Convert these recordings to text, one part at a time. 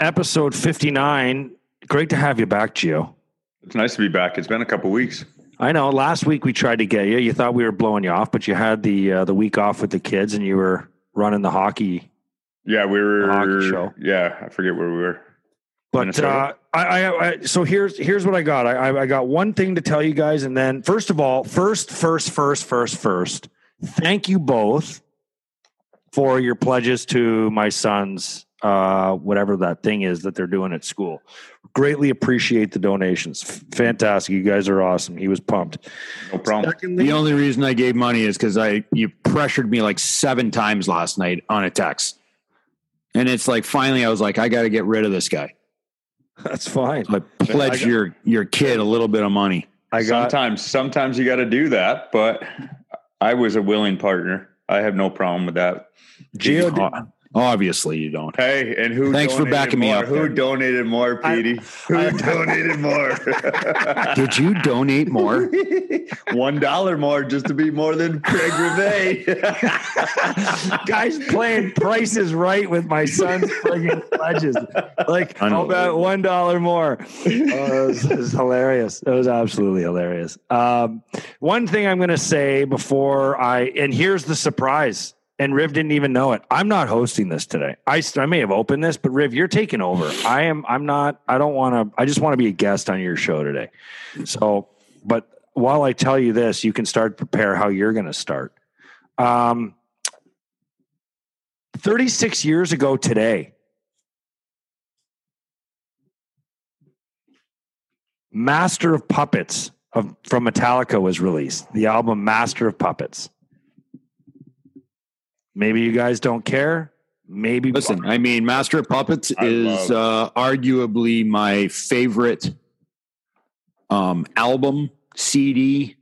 episode 59. Great to have you back, Gio. It's nice to be back. It's been a couple weeks. I know. Last week we tried to get you. You thought we were blowing you off, but you had the uh, the week off with the kids, and you were running the hockey. Yeah, we were. hockey show. Yeah, I forget where we were. But uh, I, I, I, so here's here's what I got. I, I- I got one thing to tell you guys, and then first of all, first, first, first, first, first, thank you both for your pledges to my son's uh, whatever that thing is that they're doing at school. Greatly appreciate the donations. F- Fantastic, you guys are awesome. He was pumped. No problem. Secondly, The only reason I gave money is because I you pressured me like seven times last night on a text, and it's like finally I was like I got to get rid of this guy. that's fine. So I pledged I got- your your kid a little bit of money. I got sometimes, sometimes you got to do that, but I was a willing partner. I have no problem with that. Gio. Did- O- Obviously, you don't. Hey, and who? Thanks for donated backing me up Who there. donated more, I- Petey? Who I- donated more? Did you donate more? One dollar more just to be more than Craig Rivet. guys playing Price is Right with my son's friggin' pledges. Like, I'll bet one dollar more. Oh, it, was, it was hilarious. It was absolutely hilarious. Um, one thing I'm going to say before I, and here's the surprise. And Riv didn't even know it. I'm not hosting this today. I, I may have opened this, but Riv, you're taking over. I am. I'm not. I don't want to. I just want to be a guest on your show today. So, but while I tell you this, you can start prepare how you're going to start. Um, 36 years ago today, Master of Puppets of, from Metallica was released. The album Master of Puppets. Maybe you guys don't care. Maybe Listen, I mean, Master of Puppets I is uh, arguably my favorite um, album CD.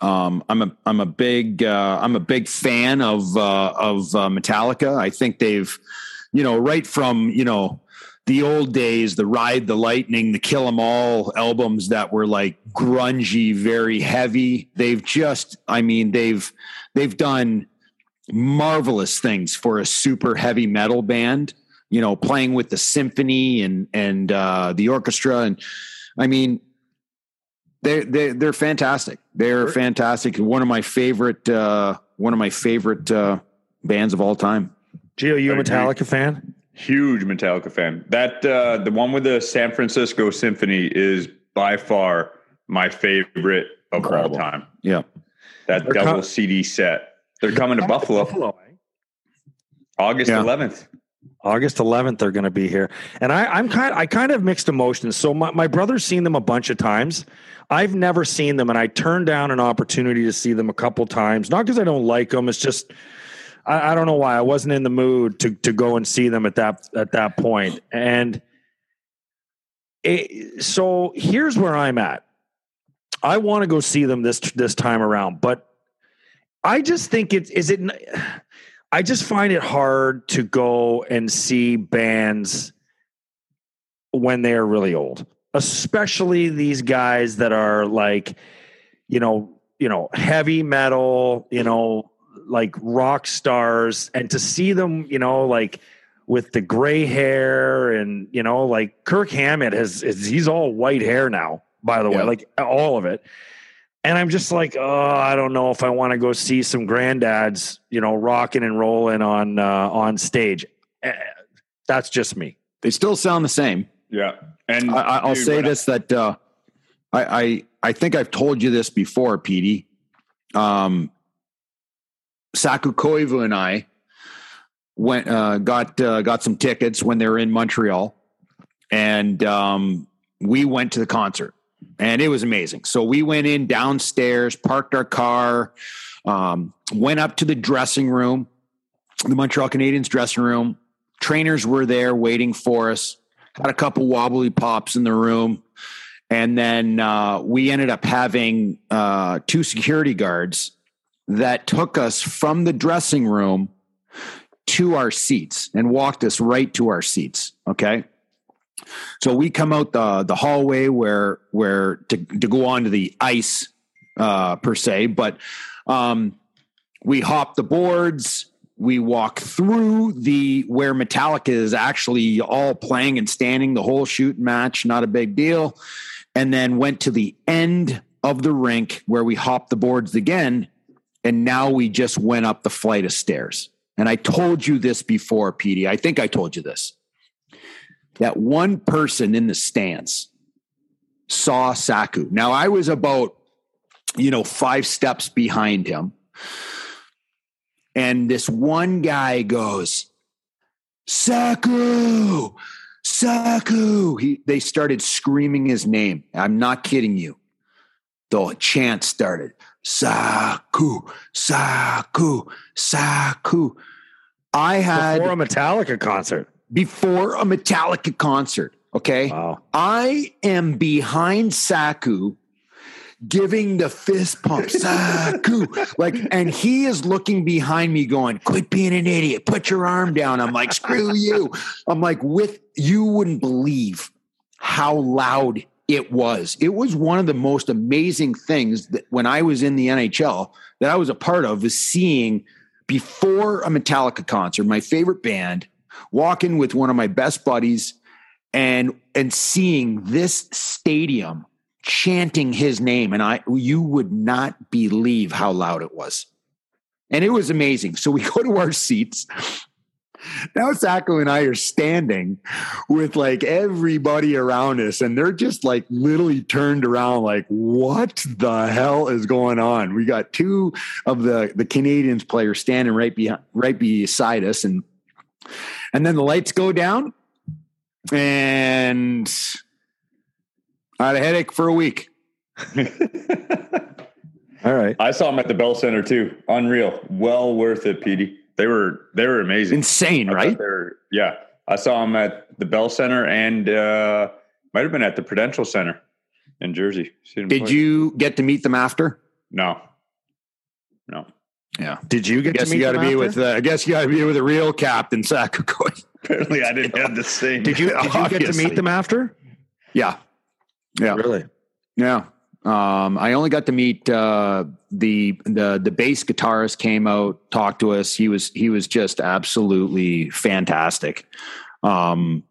Um, I'm a I'm a big uh, I'm a big fan of uh, of uh, Metallica. I think they've, you know, right from you know the old days, the Ride the Lightning, the Kill 'Em All albums that were like grungy, very heavy. They've just, I mean, they've they've done marvelous things for a super heavy metal band. You know, playing with the symphony and and uh, the orchestra, and I mean, they they they're fantastic. They're fantastic. One of my favorite uh, one of my favorite uh, bands of all time. Gio, you a agree. Metallica fan? Huge Metallica fan. That uh, the one with the San Francisco Symphony is by far my favorite of Incredible. all time. Yeah. That They're double com- CD set. They're coming to Buffalo, eh? August Yeah. 11th. August 11th, they're going to be here, and I, I'm kind, I kind of mixed emotions. So my, my brother's seen them a bunch of times. I've never seen them, and I turned down an opportunity to see them a couple times. Not because I don't like them; it's just I, I don't know why I wasn't in the mood to to go and see them at that at that point. And it, so here's where I'm at. I want to go see them this this time around, but I just think it's is it. I just find it hard to go and see bands when they are really old, especially these guys that are like, you know, you know, heavy metal, you know, like rock stars, and to see them, you know, like with the gray hair and you know, like Kirk Hammett has is he's all white hair now, by the way, like all of it. And I'm just like, oh, I don't know if I want to go see some granddads, you know, rocking and rolling on uh, on stage. Eh, That's just me. They still sound the same. Yeah. And I, I- I'll dude, say when I- this that uh, I, I I think I've told you this before, Petey. Um, Saku Koivu and I went uh, got uh, got some tickets when they were in Montreal, and um, we went to the concert, and it was amazing. So we went in downstairs, parked our car, um, went up to the dressing room, the Montreal Canadiens dressing room. Trainers were there waiting for us had a couple wobbly pops in the room and then uh, we ended up having uh, two security guards that took us from the dressing room to our seats and walked us right to our seats okay so we come out the the hallway where where to, to go onto the ice uh, per se but um, we hop the boards we walk through the where Metallica is actually all playing and standing the whole shoot match, not a big deal. And then went to the end of the rink where we hopped the boards again. And now we just went up the flight of stairs. And I told you this before, Petey. I think I told you this. That one person in the stands saw Saku. Now I was about, you know, five steps behind him. And this one guy goes, Saku, Saku. He, they started screaming his name. I'm not kidding you. The chant started Saku, Saku, Saku. I had before a Metallica concert. Before a Metallica concert. Okay. Wow. I am behind Saku giving the fist pump, Saku. like, and he is looking behind me going, quit being an idiot, put your arm down. I'm like, screw you. I'm like, with you wouldn't believe how loud it was. It was one of the most amazing things that when I was in the NHL that I was a part of is seeing before a Metallica concert, my favorite band, walking with one of my best buddies and and seeing this stadium chanting his name and I you would not believe how loud it was. And it was amazing. So we go to our seats now Saku and I are standing with like everybody around us, and they're just like literally turned around, like, what the hell is going on? We got two of the the Canadiens players standing right behind right beside us, and and then the lights go down, and I had a headache for a week. All right. I saw him at the Bell Center too. Unreal. Well worth it, Petey. They were they were amazing. Insane, right? yeah. I saw them at the Bell Center and uh, might have been at the Prudential Center in Jersey. Did play. you get to meet them after? No. No. Yeah. Did you get I guess to you got to be with? Uh, I guess you got to be with a real captain, Sakakoy. Apparently, I didn't have the same. Did you? Did you get to meet them after? Yeah. Yeah. Really? Yeah. Um, I only got to meet uh, the the the bass guitarist came out, talked to us. He was he was just absolutely fantastic, um,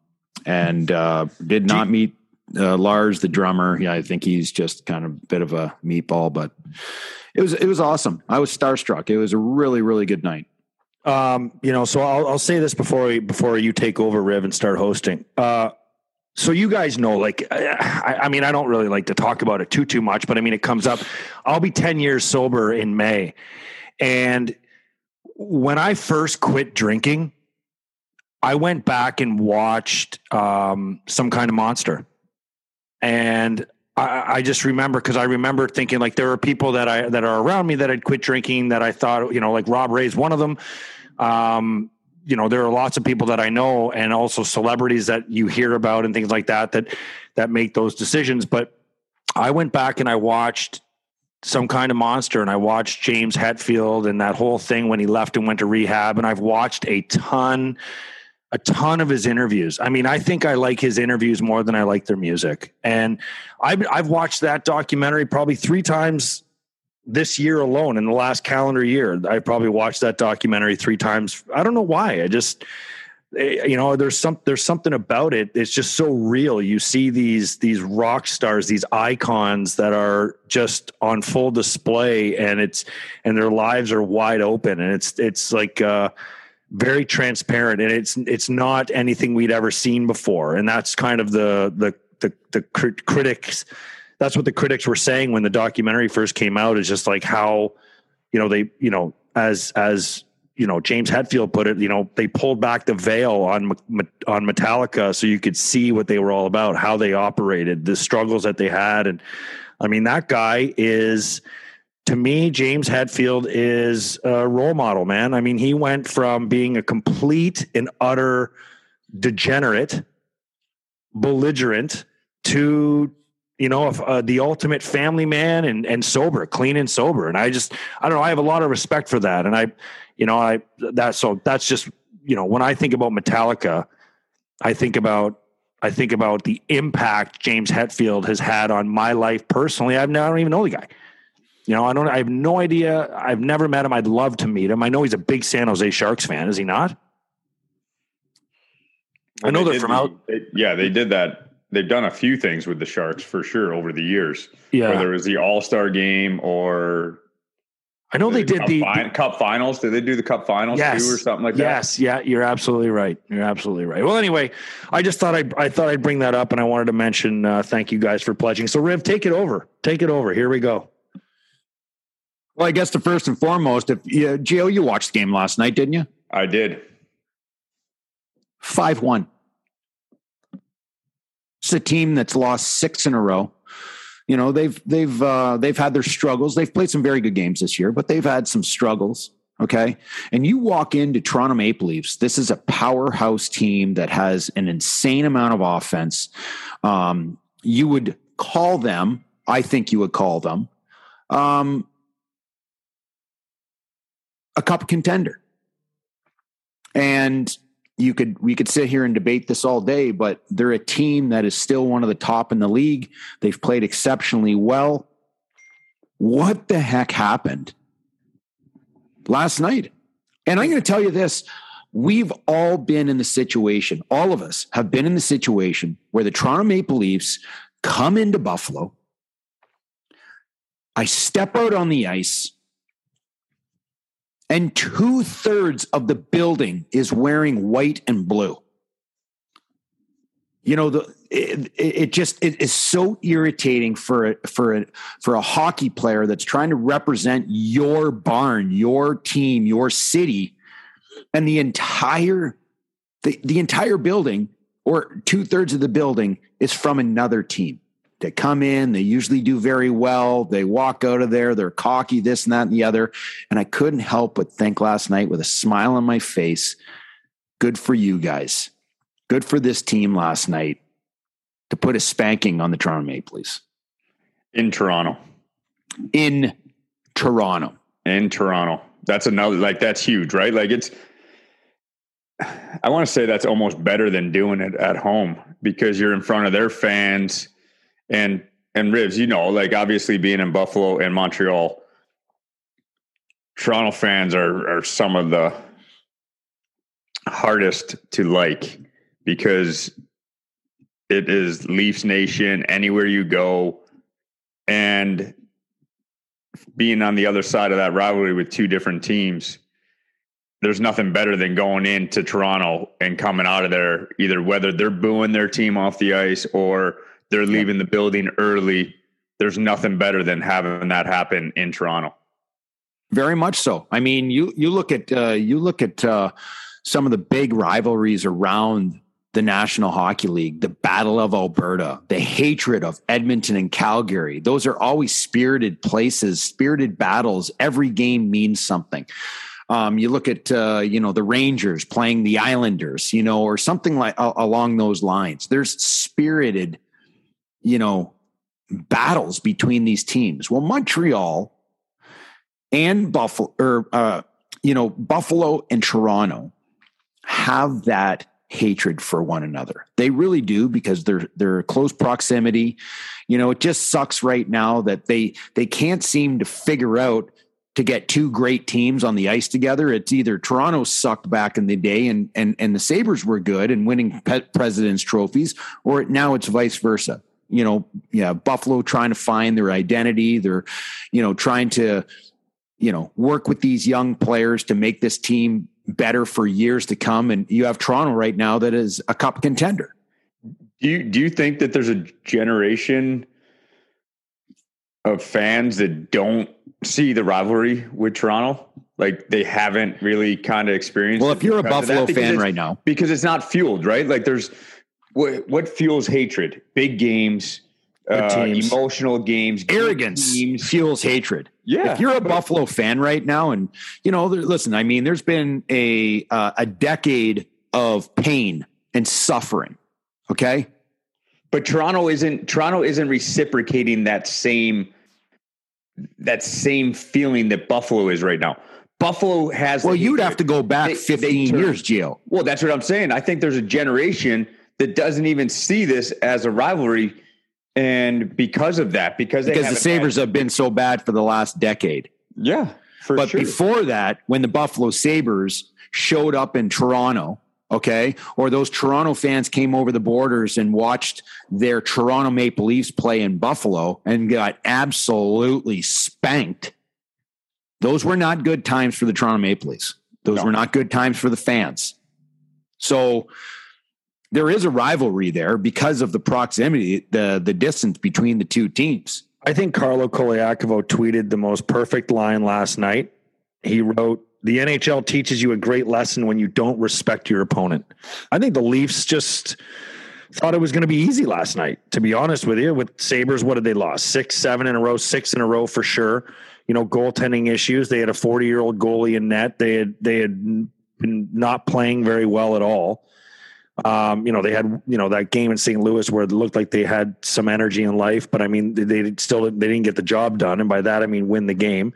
and uh, did not meet uh, Lars, the drummer. Yeah, I think he's just kind of a bit of a meatball, but it was it was awesome. I was starstruck. It was a really really good night. Um, you know, so I'll, I'll say this before we, before you take over, Riv, and start hosting. Uh, so you guys know like I, I, mean i don't really like to talk about it too too much but i mean it comes up i'll be 10 years sober in may and when i first quit drinking i went back and watched um, some kind of monster and I, just remember because I remember thinking like there are people that I that are around me that had quit drinking that I thought you know like Rob Ray's one of them. Um, you know there are lots of people that i know and also celebrities that you hear about and things like that that that make those decisions but i went back and i watched some kind of monster and i watched james hetfield and that whole thing when he left and went to rehab and i've watched a ton a ton of his interviews. I mean i think i like his interviews more than i like their music. And i've, I've watched that documentary probably three times this year alone in the last calendar year. I probably watched that documentary three times. I don't know why. I just eh, you know there's some there's something about it. It's just so real. You see these these rock stars these icons that are just on full display and it's and their lives are wide open and it's it's like uh very transparent and it's it's not anything we'd ever seen before. And that's kind of the the the, the critics that's what the critics were saying when the documentary first came out is just like how you know they you know as as you know James Hetfield put it you know they pulled back the veil on on Metallica so you could see what they were all about how they operated the struggles that they had. And I mean that guy is to me James Hetfield is a role model man I mean he went from being a complete and utter degenerate belligerent to you know, uh, the ultimate family man and and sober, clean and sober. And I just, I don't know, I have a lot of respect for that. And I, you know, I that so that's just you know when I think about Metallica, I think about I think about the impact James Hetfield has had on my life personally. I've I don't even know the guy. You know, I don't. I have no idea. I've never met him. I'd love to meet him. I know he's a big San Jose Sharks fan. Is he not? I know They they're from the- out. they- yeah, they did that. They've done a few things with the Sharks for sure over the years. Yeah, Whether it was the All Star game or I know they did cup, the. fin- cup finals. Did they do the Cup finals Yes. too, or something like that? Yes, yeah, you're absolutely right. You're absolutely right. Well, anyway, I just thought I I thought I'd bring that up, and I wanted to mention uh, thank you guys for pledging. So, Riv, take it over. Take it over. Here we go. Well, I guess the first and foremost, if yeah, Gio, you watched the game last night, didn't you? I did. Five one. It's a team that's lost six in a row. You know they've they've uh, they've had their struggles. They've played some very good games this year, but they've had some struggles. Okay, and you walk into Toronto Maple Leafs. This is a powerhouse team that has an insane amount of offense. Um, you would call them. I think you would call them um, a cup contender. And you could we could sit here and debate this all day, but they're a team that is still one of the top in the league. They've played exceptionally well. What the heck happened last night? And I'm going to tell you this. We've all been in the situation, all of us have been in the situation where the Toronto Maple Leafs come into Buffalo. I step out on the ice and two thirds of the building is wearing white and blue. You know, the it, it just it is so irritating for a, for a for a hockey player that's trying to represent your barn, your team, your city, and the entire the, the entire building or two thirds of the building is from another team. They come in, they usually do very well. They walk out of there, they're cocky, this and that and the other. And I couldn't help but think last night with a smile on my face good for you guys. Good for this team last night to put a spanking on the Toronto Maple Leafs In Toronto. in Toronto. In Toronto. That's another like that's huge, right? Like it's I want to say that's almost better than doing it at home because you're in front of their fans and and Ribs, you know, like obviously being in Buffalo and Montreal, Toronto fans are are some of the hardest to like because it is Leafs Nation anywhere you go. And being on the other side of that rivalry with two different teams there's nothing better than going into Toronto and coming out of there either whether they're booing their team off the ice or they're leaving the building early there's nothing better than having that happen in Toronto Very much so. I mean, you you look at uh, you look at uh, some of the big rivalries around the National Hockey League, the Battle of Alberta, the hatred of Edmonton and Calgary. Those are always spirited places, spirited battles. Every game means something. Um, you look at uh, you know the Rangers playing the Islanders, you know, or something like uh, along those lines. There's spirited, you know, battles between these teams. Well, Montreal and Buffalo, or uh, you know, Buffalo and Toronto have that hatred for one another. They really do because they're they're close proximity. You know, it just sucks right now that they they can't seem to figure out to get two great teams on the ice together. It's either Toronto sucked back in the day and and and the Sabres were good and winning president's trophies, or now it's vice versa. You know, yeah, Buffalo trying to find their identity. They're, you know, trying to, you know, work with these young players to make this team better for years to come. And you have Toronto right now that is a cup contender. Do you do you think that there's a generation of fans that don't see the rivalry with Toronto? Like they haven't really kind of experienced. Well, if you're a because of that? Buffalo fan right now, because it's not fueled, right? Like there's what what fuels hatred? Big games, uh, emotional games, arrogance teams. fuels hatred. Yeah, if you're a Buffalo fan right now, and you know, there, listen, I mean, there's been a uh, a decade of pain and suffering. Okay, But Toronto isn't Toronto isn't reciprocating that same that same feeling that Buffalo is right now. Buffalo has well, you'd hatred. have to go back They- they 15 turn- years, Gio. Well, that's what I'm saying. I think there's a generation that doesn't even see this as a rivalry And because of that, because they because the Sabres had- have been so bad for the last decade. yeah, for but sure. before that, when the Buffalo Sabres showed up in Toronto, okay, or those Toronto fans came over the borders and watched their Toronto Maple Leafs play in Buffalo and got absolutely spanked, those were not good times for the Toronto Maple Leafs. Those No. were not good times for the fans. So there is a rivalry there because of the proximity, the the distance between the two teams. I think Carlo Colaiacovo tweeted the most perfect line last night. He wrote, "The NHL teaches you a great lesson when you don't respect your opponent." I think the Leafs just thought it was going to be easy last night. To be honest with you, with Sabres, what did they lost? Six, seven in a row, six in a row for sure. You know, goaltending issues. They had a forty-year-old goalie in net. They had they had been not playing very well at all. Um, you know, they had you know that game in St. Louis where it looked like they had some energy in life, but I mean, they, they still they didn't get the job done, and by that I mean win the game.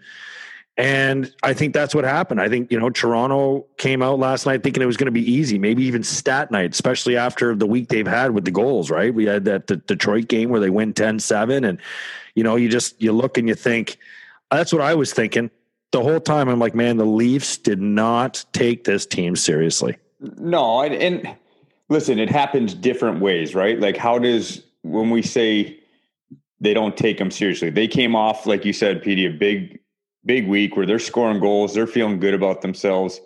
And I think that's what happened. I think you know Toronto came out last night thinking it was going to be easy, maybe even stat night, especially after the week they've had with the goals. Right? We had that the Detroit game where they win 10-7 and you know you just you look and you think that's what I was thinking the whole time. I'm like, man, the Leafs did not take this team seriously. No, and, and listen, it happens different ways, right? Like, how does when we say they don't take them seriously, they came off, like you said, PD, a big, big week where they're scoring goals, they're feeling good about themselves,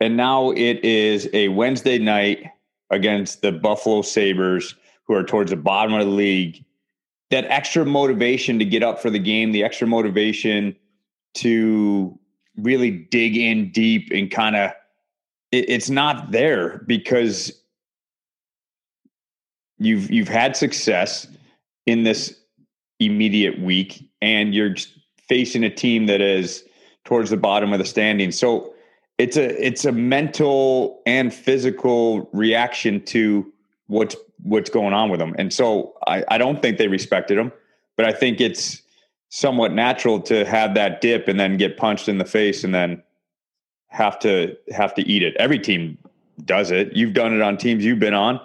and now it is a Wednesday night against the Buffalo Sabres, who are towards the bottom of the league. That extra motivation to get up for the game, the extra motivation to really dig in deep and kind of it, it's not there because you've you've had success in this immediate week and you're facing a team that is towards the bottom of the standings so it's a it's a mental and physical reaction to what's what's going on with them and so i i don't think they respected them but i think it's somewhat natural to have that dip and then get punched in the face and then have to have to eat it. Every team does it. You've done it on teams you've been on.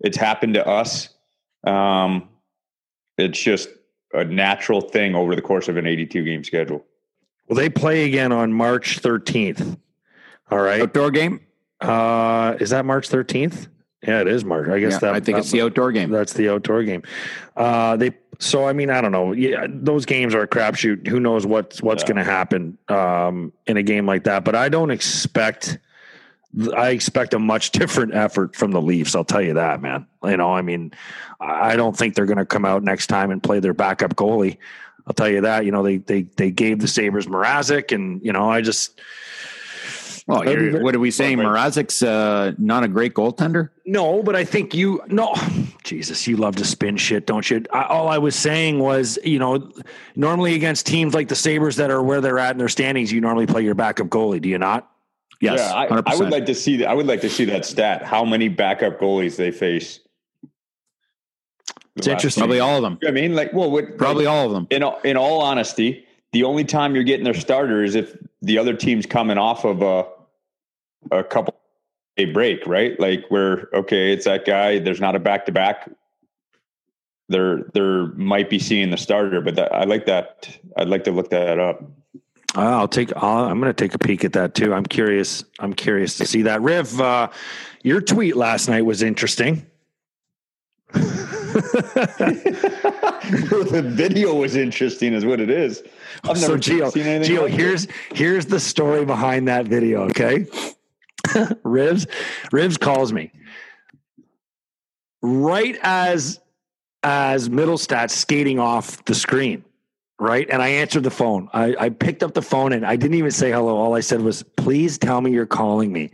It's happened to us. Um, it's just a natural thing over the course of an 82 game schedule. Well, they play again on March 13th. All right. Outdoor game? Uh, is that March 13th? Yeah, it is March. I guess Yeah, that I think that- it's the outdoor game. That's the outdoor game. Uh, they so I mean I don't know. Yeah, those games are a crapshoot. Who knows what's what's Yeah. going to happen um, in a game like that? But I don't expect. I expect a much different effort from the Leafs. I'll tell you that, man. You know, I mean, I don't think they're going to come out next time and play their backup goalie. I'll tell you that. You know, they they they gave the Sabres Mrazek, and you know, I just Well, That'd be you're- very- what are we saying? Mrazek's uh, not a great goaltender? No, but I think you no, Jesus, you love to spin shit, don't you? I, all I was saying was, you know, normally against teams like the Sabres that are where they're at in their standings, you normally play your backup goalie. Do you not? Yes, yeah, I, 100%. I would like to see that. I would like to see that stat. How many backup goalies they face? It's interesting. Probably all of them. I mean, like, well, what, Probably all of them. in all, in all honesty, the only time you're getting their starter is if the other team's coming off of a a couple a break, right? Like where okay, it's that guy. There's not a back to back. There, there might be seeing the starter, but that, I like that. I'd like to look that up. I'll take. I'll, I'm going to take a peek at that too. I'm curious. I'm curious to see that. Riv, uh, your tweet last night was interesting. the video was interesting, is what it is. I've so never Gio, seen anything. Gio, like here's here's the story behind that video. Okay, Rivs Rivs calls me right as as Mittelstadt skating off the screen, right? And I answered the phone. I, I picked up the phone and I didn't even say hello. All I said was, "Please tell me you're calling me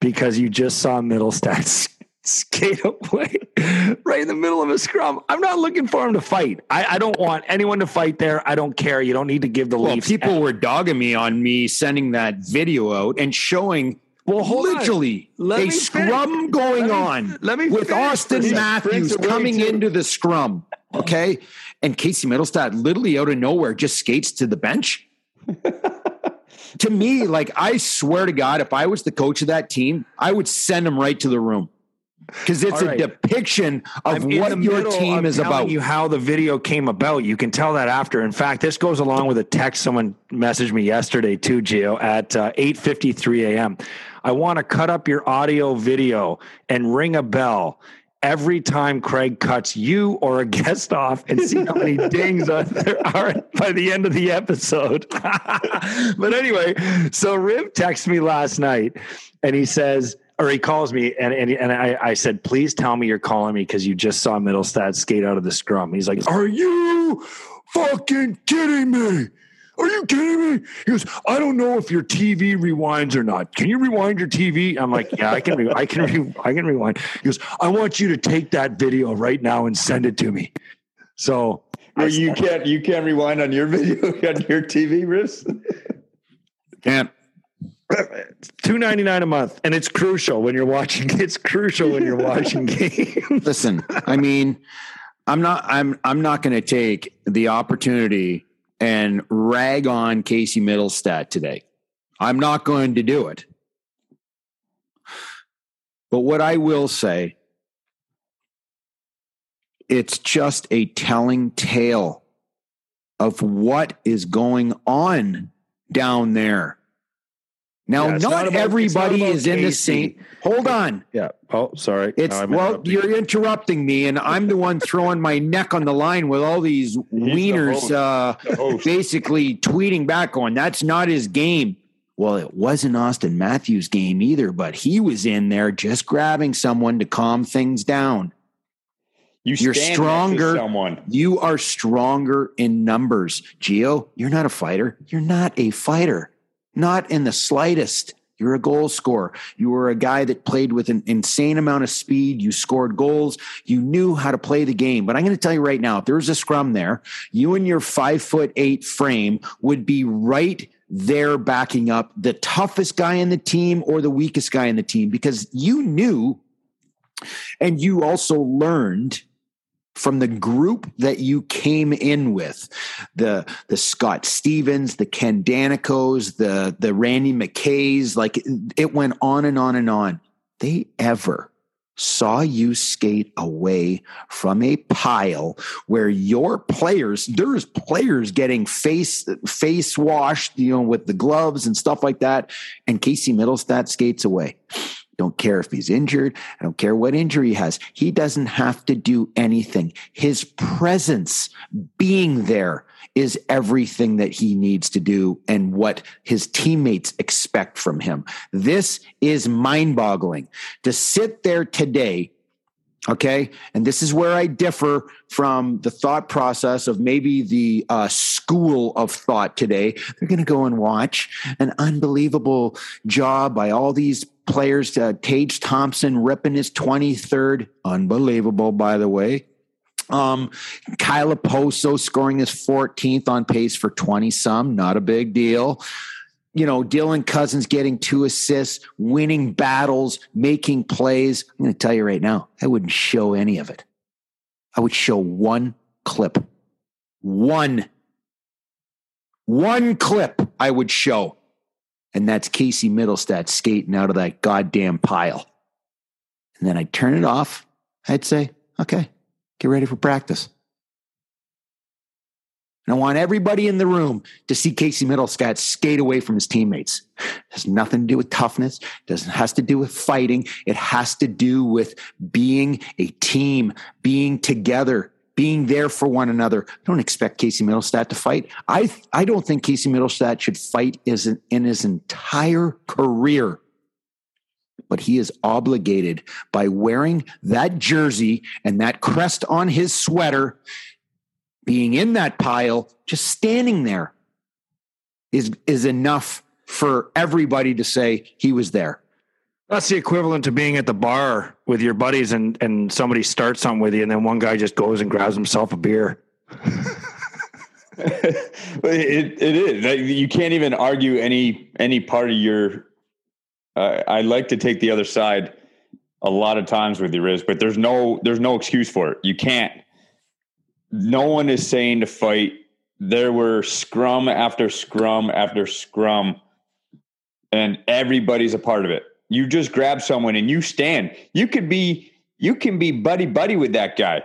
because you just saw Mittelstadt s- skate away right in the middle of a scrum. I'm not looking for him to fight. I, I don't want anyone to fight there. I don't care. You don't need to give the Well, Leafs people were dogging me on me sending that video out and showing Well, hold on. literally Let a scrum finish. going Let me- on let me with Austin for a second. Matthews coming into the scrum. Okay. And Casey Mittelstadt literally out of nowhere just skates to the bench. to me, like I swear to God, if I was the coach of that team, I would send him right to the room. because it's All a depiction of I'm what your team is about. You how the video came about. You can tell that after. In fact, this goes along with a text someone messaged me yesterday too, Gio, at uh, eight fifty three a.m. I want to cut up your audio video and ring a bell every time Craig cuts you or a guest off and see how many dings are there are by the end of the episode. but anyway, so Riv texted me last night and he says, or he calls me and and, and I, I said, please tell me you're calling me because you just saw Mittelstadt skate out of the scrum. He's like, Are you fucking kidding me? Are you kidding me? He goes, I don't know if your TV rewinds or not. Can you rewind your TV? I'm like, yeah, I can, re- I can, re- I can rewind. He goes, I want you to take that video right now and send it to me. So Well, you can't you can't rewind on your video on your TV, Riss. Can't. two ninety nine a month, and it's crucial when you're watching. It's crucial when you're watching games. Listen, I mean, I'm not I'm I'm not going to take the opportunity and rag on Casey Mittelstadt today. I'm not going to do it. But what I will say it's just a telling tale of what is going on down there. Now, Yeah, not, not about- not everybody about is in the same. Hold on. Yeah. Oh, sorry. It's I'm well, interrupting. you're interrupting me, and I'm the one throwing my neck on the line with all these wieners, host. uh, basically tweeting back, on "That's not his game." Well, it wasn't Austin Matthews' game either, but he was in there just grabbing someone to calm things down. You You're stand next to stronger. Someone. You are stronger in numbers, Geo. You're not a fighter. You're not a fighter, not in the slightest. You're a goal scorer. You were a guy that played with an insane amount of speed. You scored goals. You knew how to play the game. But I'm going to tell you right now, if there was a scrum there, you and your five foot eight frame would be right there backing up the toughest guy in the team or the weakest guy in the team because you knew and you also learned from the group that you came in with the the Scott Stevens, the Ken Daneykos, the the Randy McKays, like it, went on and on and on. They ever saw you skate away from a pile where your players there's players getting face face washed you know with the gloves and stuff like that and Casey Mittelstadt skates away don't care if he's injured. I don't care what injury he has. He doesn't have to do anything. His presence being there is everything that he needs to do and what his teammates expect from him. This is mind boggling to sit there today. Okay. And this is where I differ from the thought process of maybe the uh, school of thought today. They're going to go and watch an unbelievable job by all these players. Uh, Tage Thompson ripping his 23rd. Unbelievable, by the way. Um, Kyle Okposo scoring his 14th on pace for 20 some. Not a big deal you know, Dylan Cozens getting two assists, winning battles, making plays. I'm going to tell you right now, I wouldn't show any of it. I would show one clip. One. One clip I would show. And that's Casey Mittelstadt skating out of that goddamn pile. And then I'd turn it off. I'd say, okay, get ready for practice. And I want everybody in the room to see Casey Mittelstadt skate away from his teammates. It has nothing to do with toughness. Doesn't has to do with fighting. It has to do with being a team, being together, being there for one another. I don't expect Casey Mittelstadt to fight. I I don't think Casey Mittelstadt should fight is in his entire career. But he is obligated by wearing that jersey and that crest on his sweater being in that pile, just standing there is is enough for everybody to say he was there. That's the equivalent to being at the bar with your buddies and and somebody starts something with you, and then one guy just goes and grabs himself a beer. it, it is. You can't even argue any any part of your. Uh, I like to take the other side a lot of times with your Riz, but there's no there's no excuse for it. You can't. No one is saying to fight. There were scrum after scrum after scrum, and everybody's a part of it. You just grab someone and you stand. You could be you can be buddy buddy with that guy,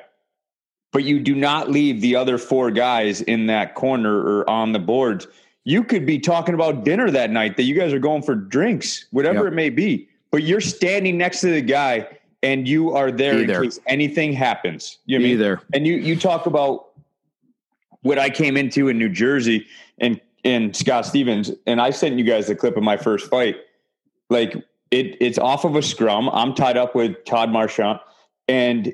but you do not leave the other four guys in that corner or on the boards. You could be talking about dinner that night that you guys are going for drinks, whatever Yep. it may be, but you're standing next to the guy and you are there Be in there. case anything happens. You know what I mean? there. And you you talk about what I came into in New Jersey and and Scott Stevens, and I sent you guys the clip of my first fight. Like it, it's off of a scrum. I'm tied up with Todd Marchant, and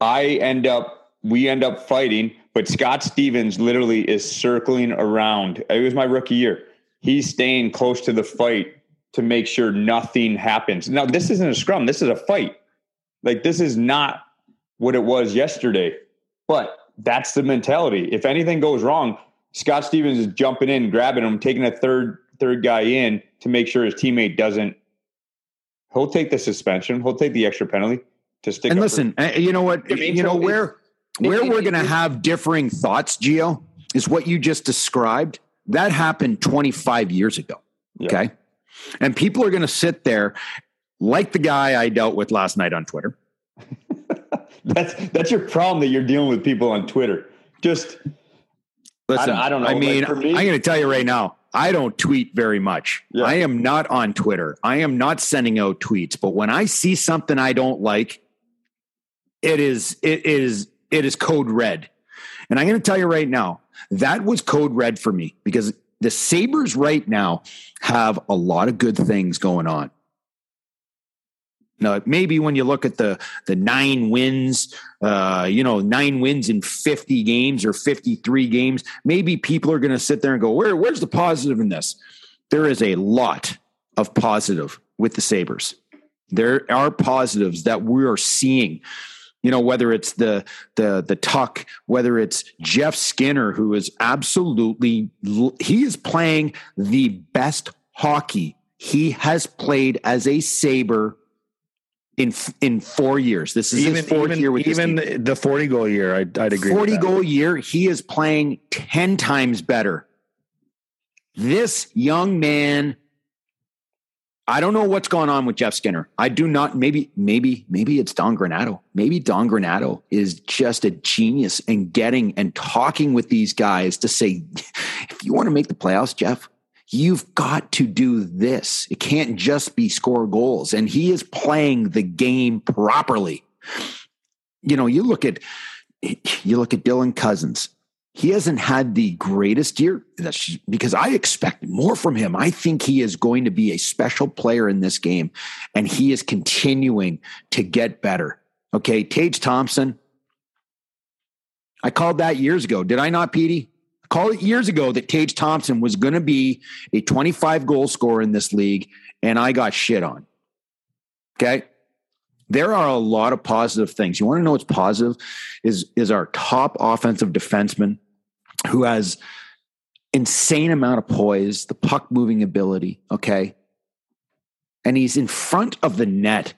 I end up we end up fighting. But Scott Stevens literally is circling around. It was my rookie year. He's staying close to the fight to make sure nothing happens. Now this isn't a scrum. This is a fight. Like this is not what it was yesterday. But that's the mentality. If anything goes wrong, Scott Stevens is jumping in, grabbing him, taking a third third guy in to make sure his teammate doesn't. He'll take the suspension. He'll take the extra penalty to stick. And listen, uh, you know what? I mean, you know where where we're going to have differing thoughts, Gio, is what you just described. That happened 25 years ago. Yeah. Okay. And people are going to sit there like the guy I dealt with last night on Twitter. That's that's your problem that you're dealing with people on Twitter. Just Listen, I don't know, I like, mean, for me- I'm going to tell you right now, I don't tweet very much. Yeah. I am not on Twitter. I am not sending out tweets. But when I see something I don't like, it is it is it is code red. And I'm going to tell you right now, that was code red for me because the Sabres right now have a lot of good things going on. Now, maybe when you look at the the nine wins, uh, you know, nine wins in 50 games or 53 games, maybe people are going to sit there and go, Where, where's the positive in this? There is a lot of positive with the Sabres. There are positives that we are seeing. You know, whether it's the the the Tuch, whether it's Jeff Skinner, who is absolutely he is playing the best hockey he has played as a Sabre in in four years. This is even his fourth even, year with even team. the 40 goal year, I'd, I'd agree. 40 with that. goal year, he is playing 10 times better. This young man, I don't know what's going on with Jeff Skinner. I do not, maybe, maybe, maybe it's Don Granato. Maybe Don Granato is just a genius in getting and talking with these guys to say, if you want to make the playoffs, Jeff, you've got to do this. It can't just be score goals. And he is playing the game properly. You know, you look at you look at Dylan Cozens. He hasn't had the greatest year. That's because I expect more from him. I think he is going to be a special player in this game, and he is continuing to get better. Okay, Tage Thompson. I called that years ago. Did I not, Petey? I called it years ago that Tage Thompson was going to be a 25 goal scorer in this league, and I got shit on. Okay there are a lot of positive things. You want to know what's positive is is our top offensive defenseman who has insane amount of poise, the puck moving ability, okay? And he's in front of the net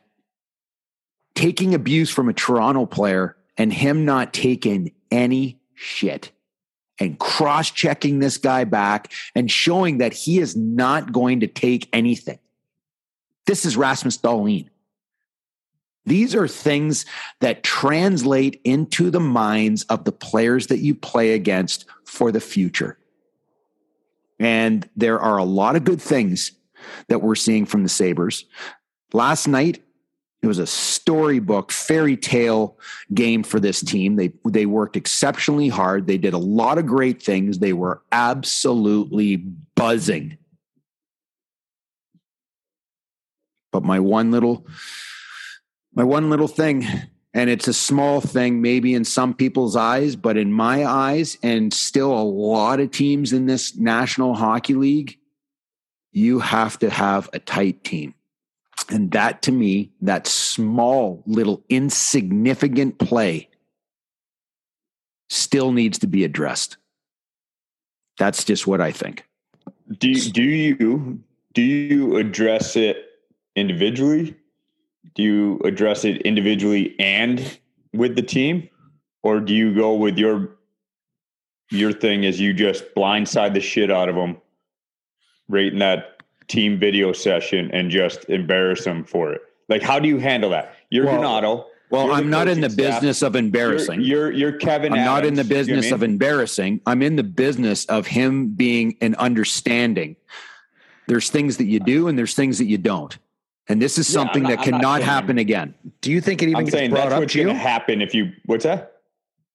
taking abuse from a Toronto player and him not taking any shit and cross-checking this guy back and showing that he is not going to take anything. This is Rasmus Dahlin. These are things that translate into the minds of the players that you play against for the future. And there are a lot of good things that we're seeing from the Sabres. Last night, it was a storybook, fairy tale game for this team. They they worked exceptionally hard. They did a lot of great things. They were absolutely buzzing. But my one little my one little thing and it's a small thing maybe in some people's eyes but in my eyes and still a lot of teams in this national hockey league you have to have a tight team and that to me that small little insignificant play still needs to be addressed. That's just what i think. Do you, do you do you address it individually? Do you address it individually and with the team, or do you go with your your thing as you just blindside the shit out of them, right in that team video session, and just embarrass them for it? Like, how do you handle that? You're Well- Donato. Well, You're I'm not in the staff. business of embarrassing. You're, you're, you're Kevin. I'm not in the Adams, you know I business mean? of embarrassing. I'm in the business of him being an understanding. There's things that you do and there's things that you don't. And this is Yeah, something not- that cannot happen again. Do you think it even I'm gets saying brought that's up what's to you? going to happen if you. What's that?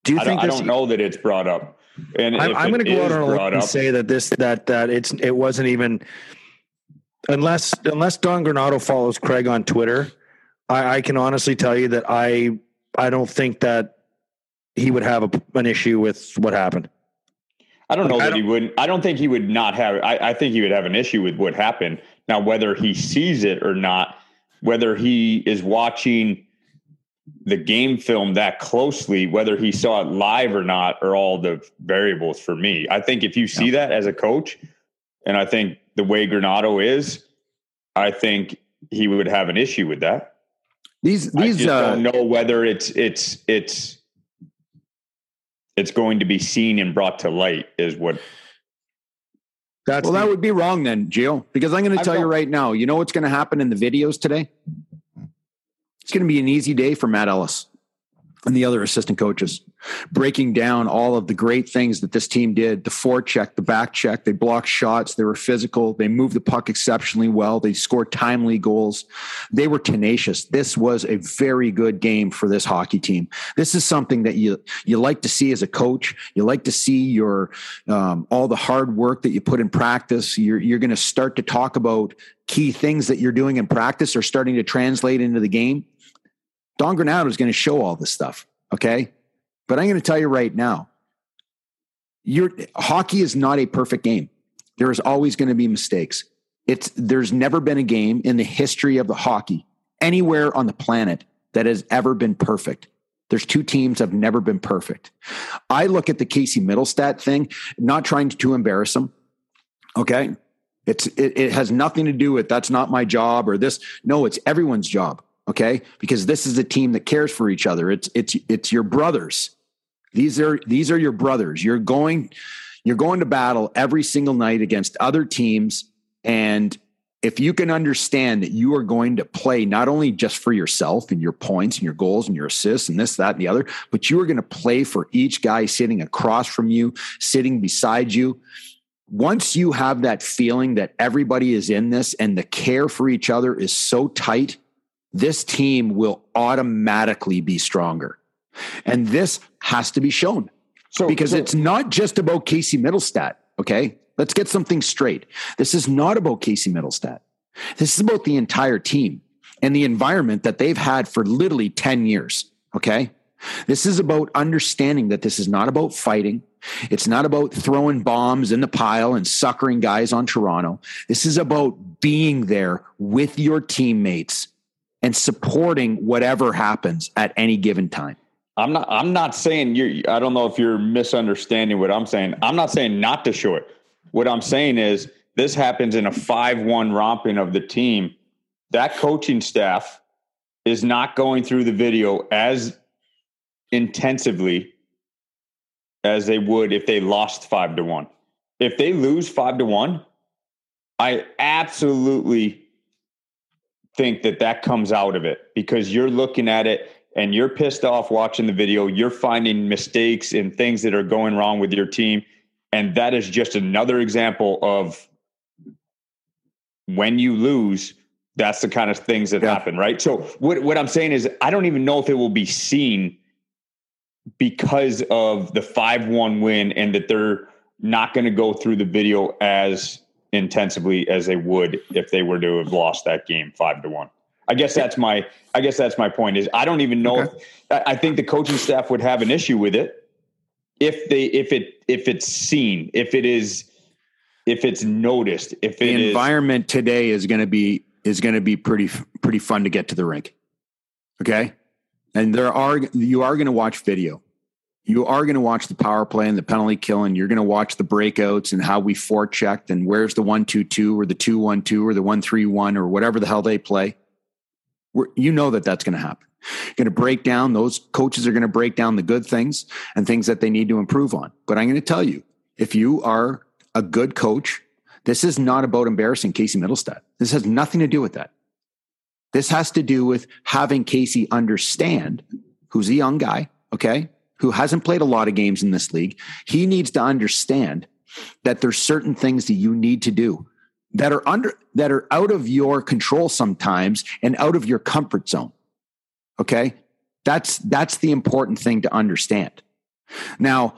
Do you I think don't, I don't know that it's brought up. And I'm, I'm going to go out on a limb brought and say that this that that it's it wasn't even unless unless Don Granato follows Craig on Twitter. I, I can honestly tell you that I I don't think that he would have a, an issue with what happened. I don't know Like, that he wouldn't. I don't think he would not have. I, I think he would have an issue with what happened. Now, whether he sees it or not, whether he is watching the game film that closely, whether he saw it live or not, are all the variables for me. I think if you see that as a coach, and I think the way Granato is, I think he would have an issue with that. These I these just uh, don't know whether it's it's it's it's going to be seen and brought to light is what That's well, the- that would be wrong then, Gio, because I'm going to tell you right now. You know what's going to happen in the videos today? It's going to be an easy day for Matt Ellis and the other assistant coaches, breaking down all of the great things that this team did the forecheck, the back check. They blocked shots. They were physical. They moved the puck exceptionally well. They scored timely goals. They were tenacious. This was a very good game for this hockey team. This is something that you you like to see as a coach. You like to see your um, all the hard work that you put in practice. You're you're going to start to talk about key things that you're doing in practice are starting to translate into the game. Don Granato is going to show all this stuff. Okay. But I'm going to tell you right now, your hockey is not a perfect game. There is always going to be mistakes. It's there's never been a game in the history of the hockey anywhere on the planet that has ever been perfect. There's two teams have never been perfect. I look at the Casey Mittelstadt thing, not trying to embarrass them. Okay. It's it, it has nothing to do with that's not my job or this. No, it's everyone's job. Okay. Because this is a team that cares for each other. It's it's it's your brothers. These are these are your brothers. You're going you're going to battle every single night against other teams. And if you can understand that you are going to play not only just for yourself and your points and your goals and your assists and this, that, and the other, but you are going to play for each guy sitting across from you, sitting beside you. Once you have that feeling that everybody is in this and the care for each other is so tight, this team will automatically be stronger. And this has to be shown so because so- it's not just about Casey Mittelstadt. Okay. Let's get something straight. This is not about Casey Mittelstadt. This is about the entire team and the environment that they've had for literally 10 years. Okay. This is about understanding that this is not about fighting. It's not about throwing bombs in the pile and suckering guys on Toronto. This is about being there with your teammates and supporting whatever happens at any given time. I'm not. I'm not saying you. I don't know if you're misunderstanding what I'm saying. I'm not saying not to show it. What I'm saying is this happens in a five-one romping of the team. That coaching staff is not going through the video as intensively as they would if they lost five to one. If they lose five to one, I absolutely think that that comes out of it because you're looking at it and you're pissed off watching the video. You're finding mistakes and things that are going wrong with your team. And that is just another example of when you lose, that's the kind of things that Yeah. happen, right? So what, what I'm saying is I don't even know if it will be seen because of the 5-1 win and that they're not going to go through the video as intensively as they would if they were to have lost that game 5 to 1. I guess that's my I guess that's my point is I don't even know Okay. if I think the coaching staff would have an issue with it if they if it if it's seen, if it is if it's noticed, if the it is environment today is going to be is going to be pretty pretty fun to get to the rink. Okay, and there are you are going to watch video. You are going to watch the power play and the penalty kill, and you're going to watch the breakouts and how we forechecked and where's the one two two or the two one two or the one three one or whatever the hell they play. We're, you know that that's going to happen. You're going to break down those coaches are going to break down the good things and things that they need to improve on. But I'm going to tell you, if you are a good coach, this is not about embarrassing Casey Mittelstadt. This has nothing to do with that. This has to do with having Casey understand who's a young guy, okay, who hasn't played a lot of games in this league. He needs to understand that there's certain things that you need to do that are under that are out of your control sometimes and out of your comfort zone. Okay? That's that's the important thing to understand. Now,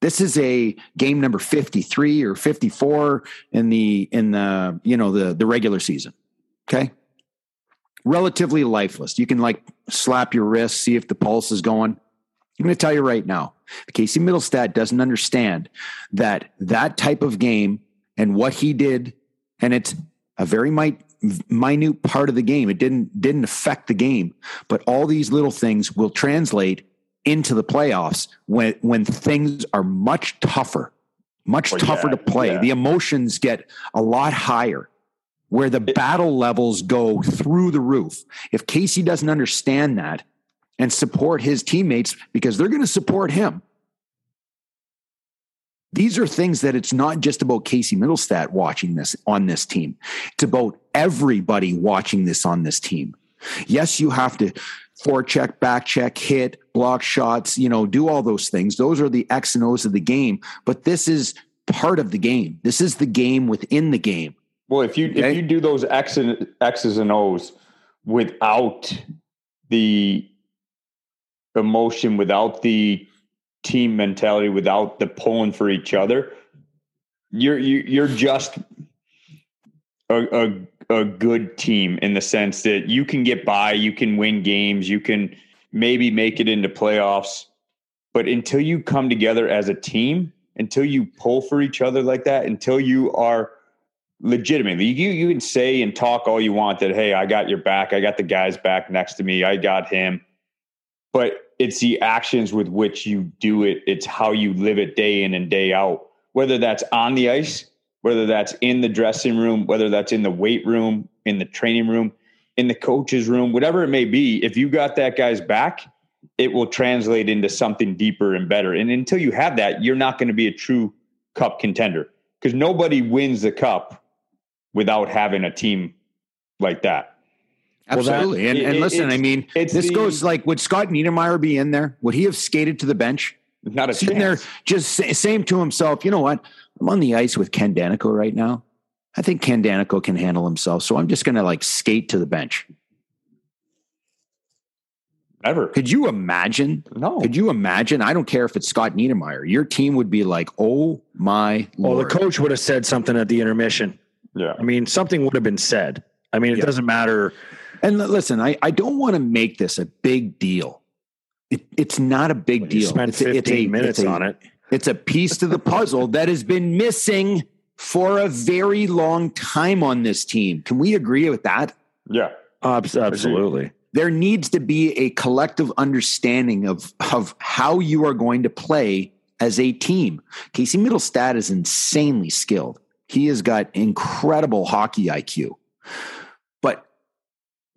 this is a game number 53 or 54 in the in the you know the the regular season. Okay? Relatively lifeless. You can like slap your wrist, see if the pulse is going. I'm going to tell you right now, Casey Mittelstadt doesn't understand that that type of game and what he did, and it's a very minute, minute part of the game. It didn't didn't affect the game, but all these little things will translate into the playoffs when when things are much tougher, much Well, tougher yeah, to play. yeah. The emotions get a lot higher. Where the battle levels go through the roof. If Casey doesn't understand that, and support his teammates because they're going to support him. These are things that it's not just about Casey Mittelstadt watching this on this team. It's about everybody watching this on this team. Yes, you have to forecheck, back check, hit, block shots, you know, do all those things. Those are the X and O's of the game, but this is part of the game. This is the game within the game. Well, if you Okay. if you do those X and X's and O's without the emotion, without the team mentality, without the pulling for each other, you're you, you're just a, a a good team in the sense that you can get by, you can win games, you can maybe make it into playoffs, but until you come together as a team, until you pull for each other like that, until you are legitimately you you can say and talk all you want that hey i got your back i got the guys back next to me i got him but it's the actions with which you do it. It's how you live it day in and day out. Whether that's on the ice whether that's in the dressing room whether that's in the weight room in the training room in the coach's room whatever it may be if you got that guy's back it will translate into something deeper and better. And until you have that you're not going to be a true cup contender because nobody wins the cup without having a team like that. Well, that- Absolutely. and, it- and it- listen, I mean, it's this the- goes like, would Scott Niedermayer be in there? Would he have skated to the bench? Not a sitting there chance. just say, saying to himself, you know what? I'm on the ice with Ken Daneyko right now. I think Ken Daneyko can handle himself. So I'm just going to like skate to the bench. Never. Could you imagine? No. Could you imagine? I don't care if it's Scott Niedermayer. Your team would be like, oh my Well, Lord. the coach would have said something at the intermission. Yeah. I mean, something would have been said. I mean, it Yeah. doesn't matter. And listen, I, I don't want to make this a big deal. It, it's not a big You deal. spent It's a- 15 it's a- minutes it's a- on it. It's a piece to the puzzle that has been missing for a very long time on this team. Can we agree with that? Yeah. Absolutely. There needs to be a collective understanding of, of how you are going to play as a team. Casey Mittelstadt is insanely skilled. He has got incredible hockey IQ.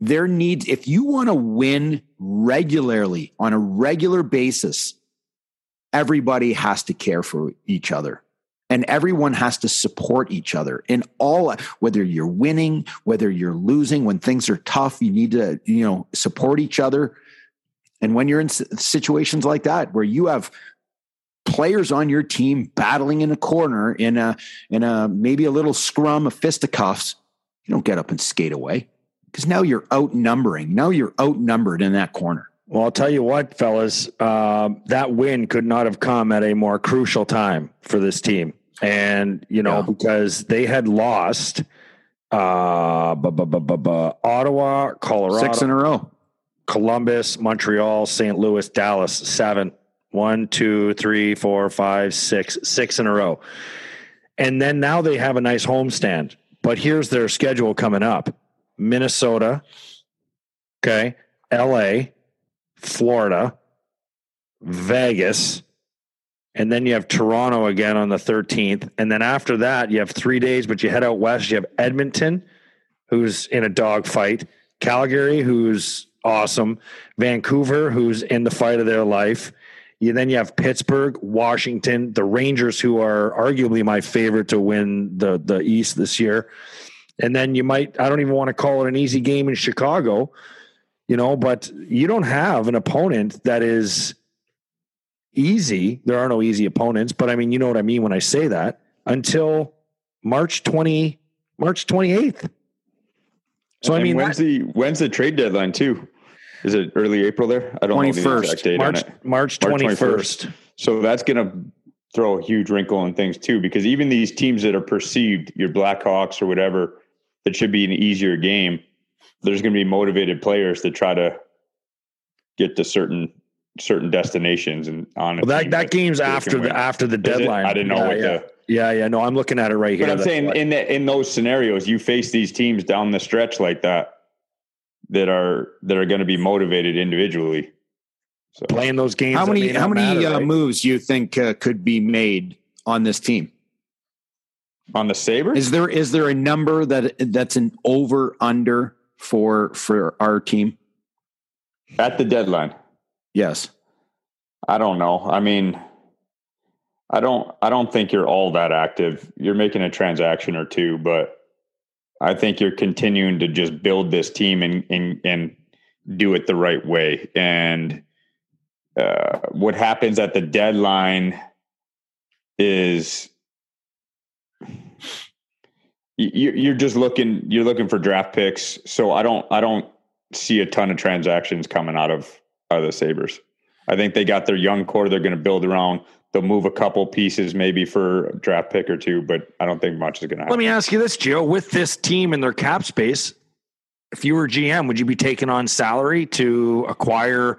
There needs, if you want to win regularly on a regular basis, everybody has to care for each other. And everyone has to support each other in all whether you're winning whether you're losing when things are tough you need to you know support each other. And when you're in situations like that where you have players on your team battling in a corner in a in a maybe a little scrum of fisticuffs you don't get up and skate away because now you're outnumbering now you're outnumbered in that corner Well, I'll tell you what, fellas, um, that win could not have come at a more crucial time for this team. And, you know, Yeah. because they had lost uh, bu- bu- bu- bu- bu- Ottawa, Colorado, six in a row Columbus, Montreal, St. Louis, Dallas, seven. One, two, three, four, five, six, six in a row. And then now they have a nice homestand. But here's their schedule coming up Minnesota, okay, LA, Florida, Vegas, and then you have Toronto again on the 13th. And then after that, you have three days, but you head out west. You have Edmonton, who's in a dogfight, Calgary, who's awesome, Vancouver, who's in the fight of their life. You then you have Pittsburgh, Washington, the Rangers, who are arguably my favorite to win the the East this year, And then you might, I don't even want to call it an easy game in Chicago, you know, but you don't have an opponent that is easy. There are no easy opponents, but I mean, you know what I mean when I say that until March 20, March 28th. So, And I mean, when's that- the when's the trade deadline too? Is it early April there? I don't know the 21st, exact date on March, it. March March 21st. So that's going to throw a huge wrinkle in things too, because even these teams that are perceived, your Blackhawks or whatever, that should be an easier game. There's going to be motivated players that try to get to certain certain destinations and on. Well, that, that game's after the after the deadline. I didn't know yeah, what yeah. the. Yeah, yeah. No, I'm looking at it right here. But I'm That's saying why. in the, in those scenarios, you face these teams down the stretch like that that are that are going to be motivated individually. So playing those games. How many how many matter, uh, right? moves do you think uh, could be made on this team? On the Sabres, Is there is there a number that that's an over under for for our team? at the deadline, Yes. I don't know. I mean, I don't. I don't think you're all that active. You're making a transaction or two, but I think you're continuing to just build this team and and and do it the right way. And uh, what happens at the deadline is you're just looking. You're looking for draft picks. So I don't. I don't see a ton of transactions coming out of out of the Sabres. I think they got their young core they're going to build around. They'll move a couple pieces maybe for a draft pick or two, but I don't think much is going to happen. Let me ask you this, Joe. With this team and their cap space, if you were GM, would you be taking on salary to acquire?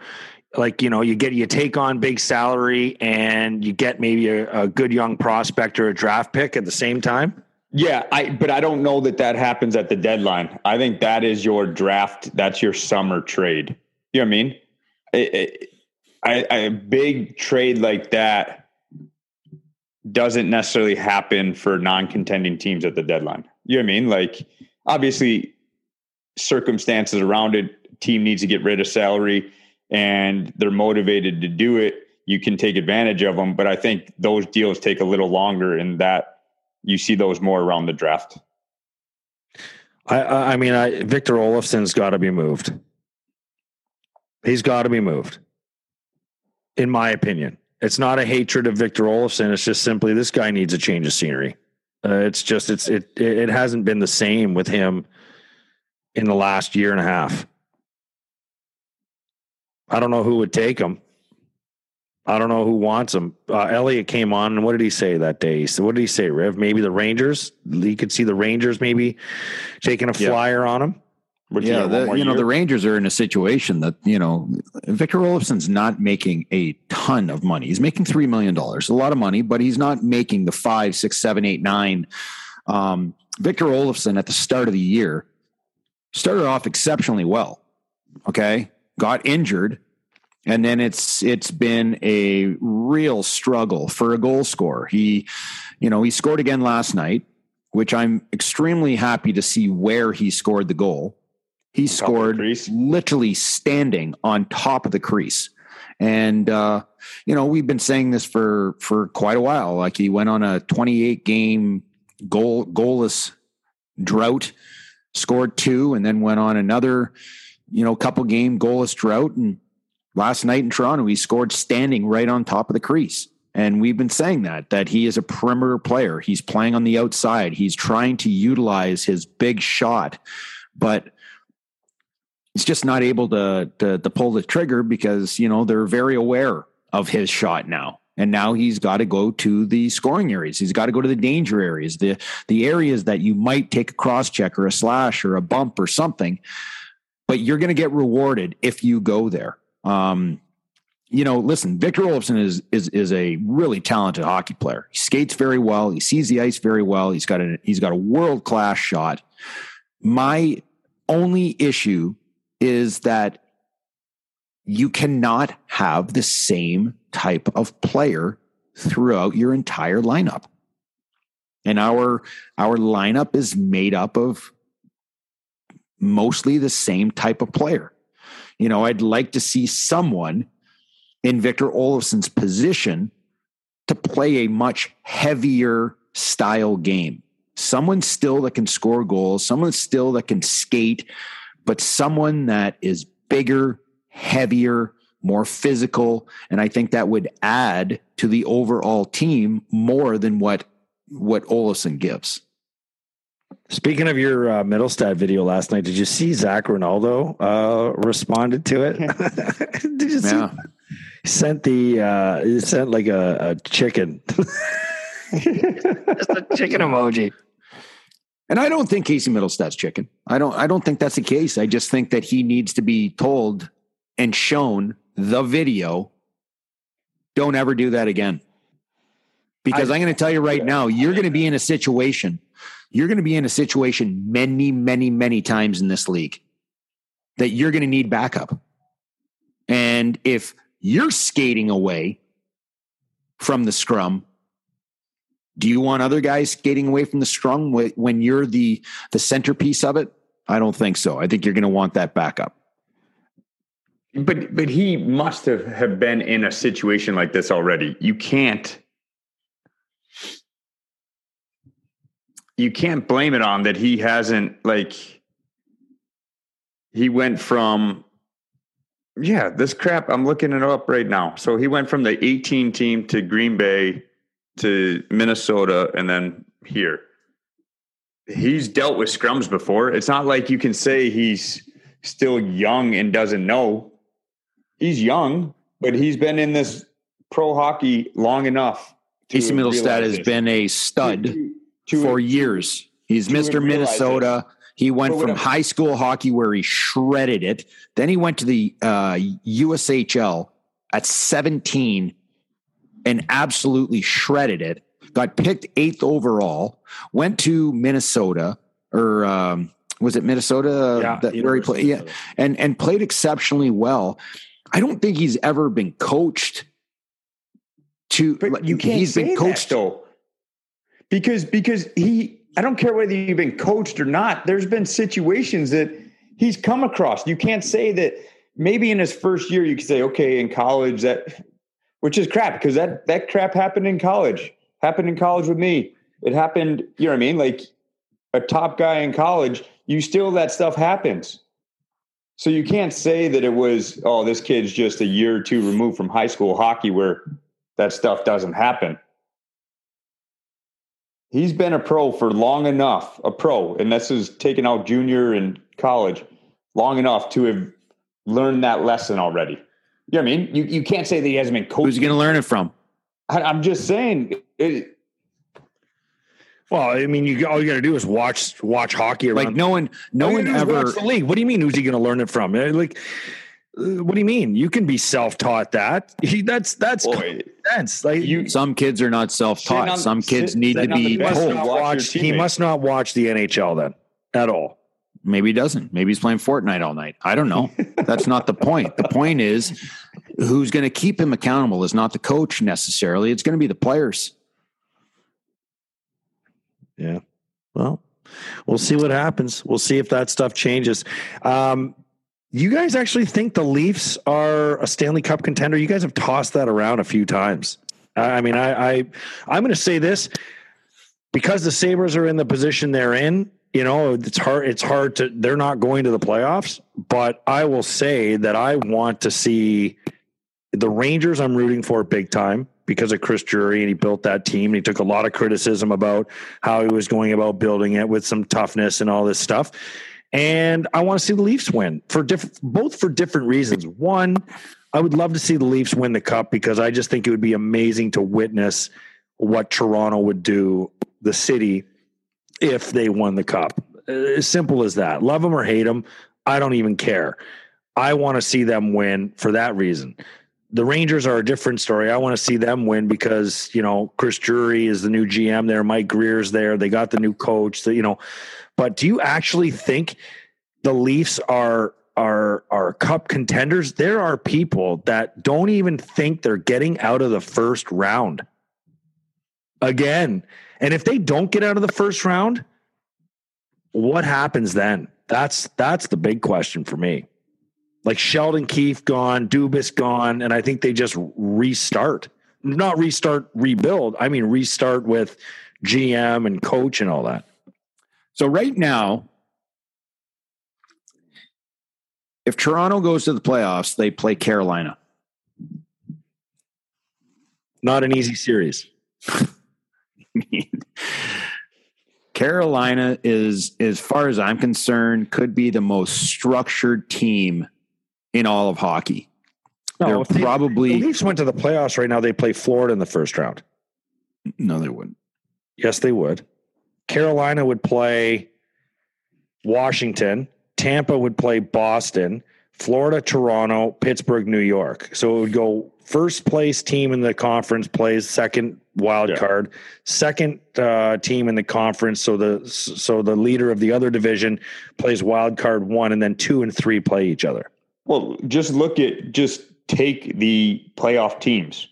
Like you know, you get you take on big salary and you get maybe a, a good young prospect or a draft pick at the same time. Yeah, I but I don't know that that happens at the deadline. I think that is your draft. That's your summer trade. You know what I mean? A big trade like that doesn't necessarily happen for non-contending teams at the deadline. You know what I mean? Like obviously, circumstances around it. Team needs to get rid of salary, and they're motivated to do it. You can take advantage of them, but I think those deals take a little longer, and that you see those more around the draft. I, I mean, I, Victor Olofsson's got to be moved. He's got to be moved, in my opinion. It's not a hatred of Victor Olofsson. It's just simply this guy needs a change of scenery. Uh, it's just it's it it hasn't been the same with him in the last year and a half. I don't know who would take him. I don't know who wants him. Uh, Elliot came on, and what did he say that day? So what did he say, Riv? Maybe the Rangers. He could see the Rangers maybe taking a Yeah. flyer on him. Which yeah, one the, you know the Rangers are in a situation that you know Victor Olofsson's not making a ton of money. He's making three million dollars, a lot of money, but he's not making the five, six, seven, eight, nine. Um, Victor Olofsson at the start of the year started off exceptionally well. Okay, got injured, and then it's it's been a real struggle for a goal scorer. He, you know, he scored again last night, which I'm extremely happy to see where he scored the goal. He the scored literally standing on top of the crease. And uh, you know, we've been saying this for for quite a while. Like he went on a 28 game goal goalless drought, scored two, and then went on another, you know, couple game goalless drought. And last night in Toronto, he scored standing right on top of the crease. And we've been saying that that he is a perimeter player. He's playing on the outside. He's trying to utilize his big shot, but he's just not able to, to to pull the trigger because you know they're very aware of his shot now. And now he's got to go to the scoring areas. He's got to go to the danger areas, the the areas that you might take a cross check or a slash or a bump or something, but you're going to get rewarded if you go there. Um, you know, listen, Victor Olofsson is is is a really talented hockey player. He skates very well. He sees the ice very well. He's got a he's got a world class shot. My only issue is that you cannot have the same type of player throughout your entire lineup. And our our lineup is made up of mostly the same type of player. You know, I'd like to see someone in Victor Olofsson's position to play a much heavier style game. someone still that can score goals, someone still that can skate, but someone that is bigger, heavier, more physical, and I think that would add to the overall team more than what what Olofsson gives. Speaking of your uh, Mittelstadt video last night, did you see Zac Rinaldo uh, responded to it? did you see? Yeah. He sent the uh, he sent like a, a chicken, just a chicken emoji. And I don't think Casey Mittelstadt's chicken. I don't. I don't think that's the case. I just think that he needs to be told and shown the video. Don't ever do that again. Because I, am going to tell you right now, you're going to be in a situation. You're going to be in a situation many, many, many times in this league that you're going to need backup. And if you're skating away from the scrum, do you want other guys skating away from the scrum when you're the the centerpiece of it? I don't think so. I think you're going to want that backup. But but he must have, have been in a situation like this already. You can't you can't blame it on that he hasn't like he went from yeah, this crap I'm looking it up right now. So he went from the 18 team to Green Bay to Minnesota and then here. He's dealt with scrums before. It's not like you can say he's still young and doesn't know. He's young, but he's been in this pro hockey long enough. Casey Mittelstadt has been a stud to, for years. He's Mr. Minnesota. It. He went from high school hockey where he shredded it. Then he went to the uh, USHL at 17 and absolutely shredded it. Got picked eighth overall. Went to Minnesota or um, was it Minnesota? Yeah, that, where he played, yeah, and and played exceptionally well. I don't think he's ever been coached to. But you can't he's been coached though, because because he. I don't care whether you've been coached or not. There's been situations that he's come across. You can't say that maybe in his first year you could say, okay, in college that which is crap because that that crap happened in college. Happened in college with me. It happened, you know what I mean? Like a top guy in college, you still that stuff happens. So you can't say that it was, oh, this kid's just a year or two removed from high school hockey where that stuff doesn't happen. He's been a pro for long enough, a pro, and this is taking out junior and college, long enough to have learned that lesson already. You know what I mean? You you can't say that he hasn't been coached. Who's he going to learn it from? I, am just saying. It, well, I mean, you all you got to do is watch watch hockey. Around. Like no one, no one ever the league. What do you mean? Who's he going to learn it from? Uh, like, what do you mean? You can be self taught. That he, that's that's Boy, sense. Like you, some kids are not self taught. Some kids need to be told. Watch, he must not watch the NHL then at all. Maybe he doesn't. Maybe he's playing Fortnite all night. I don't know. That's not the point. The point is who's going to keep him accountable is not the coach necessarily. It's going to be the players. Yeah. Well, we'll see what happens. We'll see if that stuff changes. Um, you guys actually think the Leafs are a Stanley Cup contender? You guys have tossed that around a few times. I mean, I, I I'm going to say this because the Sabres are in the position they're in you know it's hard it's hard to they're not going to the playoffs but i will say that i want to see the rangers i'm rooting for big time because of chris drury and he built that team and he took a lot of criticism about how he was going about building it with some toughness and all this stuff and i want to see the leafs win for different both for different reasons one i would love to see the leafs win the cup because i just think it would be amazing to witness what toronto would do the city if they won the cup. Uh, as simple as that. Love them or hate them, I don't even care. I want to see them win for that reason. The Rangers are a different story. I want to see them win because, you know, Chris Drury is the new GM there, Mike Grier's there, they got the new coach, that, you know. But do you actually think the Leafs are are are cup contenders? There are people that don't even think they're getting out of the first round. Again, and if they don't get out of the first round, what happens then? That's that's the big question for me. Like Sheldon Keefe gone, Dubas gone, and I think they just restart. Not restart, rebuild. I mean restart with GM and coach and all that. So right now, if Toronto goes to the playoffs, they play Carolina. Not an easy series. Carolina is, as far as I'm concerned, could be the most structured team in all of hockey. They're if they- probably the Leafs went to the playoffs right now. They play Florida in the first round. no, they wouldn't. Yes, they would. Carolina would play Washington. Tampa would play Boston. Florida, Toronto, Pittsburgh, New York. So it would go first place team in the conference plays second wild Yeah. card, second uh, team in the conference. So the so the leader of the other division plays wild card one, and then two and three play each other. Well, just look at just take the playoff teams.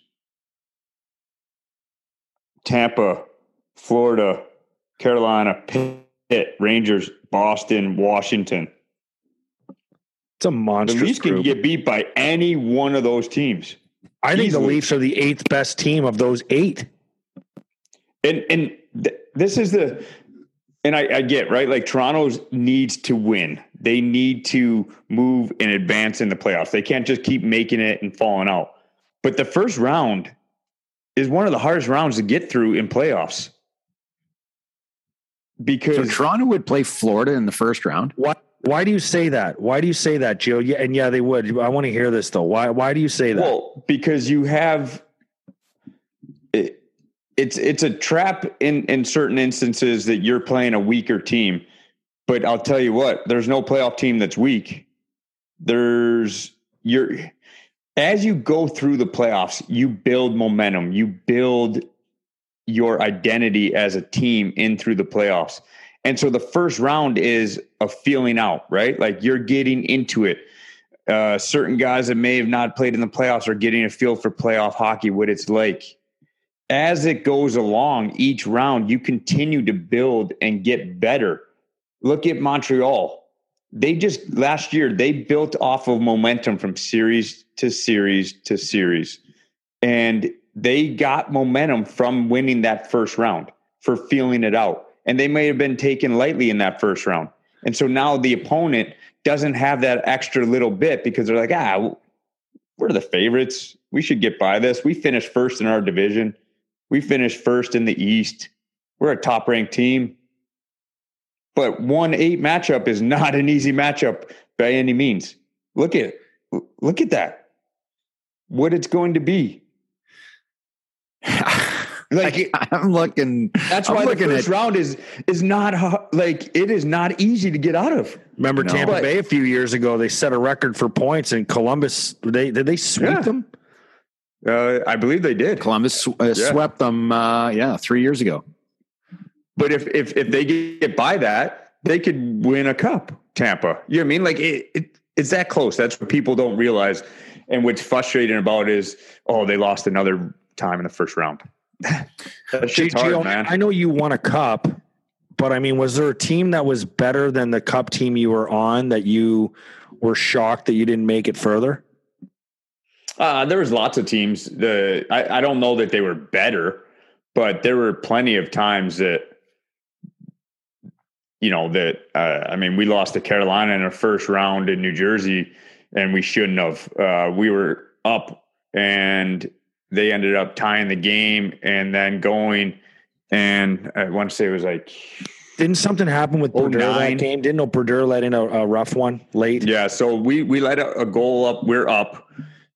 Tampa, Florida, Carolina, Pitt, Rangers, Boston, Washington. It's a monster. The Leafs can get beat by any one of those teams. I think the. Leafs are the eighth best team of those eight. And and th- this is the and I, I get right like Toronto's needs to win. They need to move and advance in the playoffs. They can't just keep making it and falling out. But the first round is one of the hardest rounds to get through in playoffs. So Because Toronto would play Florida in the first round. Why? Why do you say that? Why do you say that, Joe? Yeah, and yeah, they would. I want to hear this though. Why? Why do you say that? Well, because you have it, it's it's a trap in in certain instances that you're playing a weaker team. But I'll tell you what, there's no playoff team that's weak. There's you're as you go through the playoffs, you build momentum, you build your identity as a team in through the playoffs. And so the first round is a feeling out, right? Like you're getting into it uh, certain guys that may have not played in the playoffs are getting a feel for playoff hockey, what it's like. As it goes along, each round, you continue to build and get better. Look at Montreal. They just last year they built off of momentum from series to series to series. And they got momentum from winning that first round for feeling it out. And they may have been taken lightly in that first round. And so now the opponent doesn't have that extra little bit because they're like, ah, we're the favorites. We should get by this. We finished first in our division. We finished first in the East. We're a top ranked team. But one eight matchup is not an easy matchup by any means. Look at look at that. What it's going to be. Like I'm looking. that's I'm why the looking first at- round is is not like it is not easy to get out of. Remember No. Tampa Bay a few years ago? They set a record for points and Columbus. They did they sweep Yeah. them? Uh, I believe they did. Columbus sw- uh, Yeah. swept them. Uh, yeah, three years ago. But if if if they get by that, they could win a cup. Tampa, you know what I mean? Like it, it it's that close. That's what people don't realize. And what's frustrating about it is, oh, they lost another time in the first round. that shit's hard, Gio, man. I know you won a cup, but I mean, was there a team that was better than the cup team you were on that you were shocked that you didn't make it further? Uh, there was lots of teams. The I, I don't know that they were better, but there were plenty of times that you know that uh, I mean we lost to Carolina in our first round in New Jersey, and we shouldn't have. Uh, we were up, and they ended up tying the game, and then going. And I want to say it was like Didn't something happen with Oh, that game? Didn't know Brodeur let in a, a rough one late? Yeah, so we we let a, a goal up. We're up.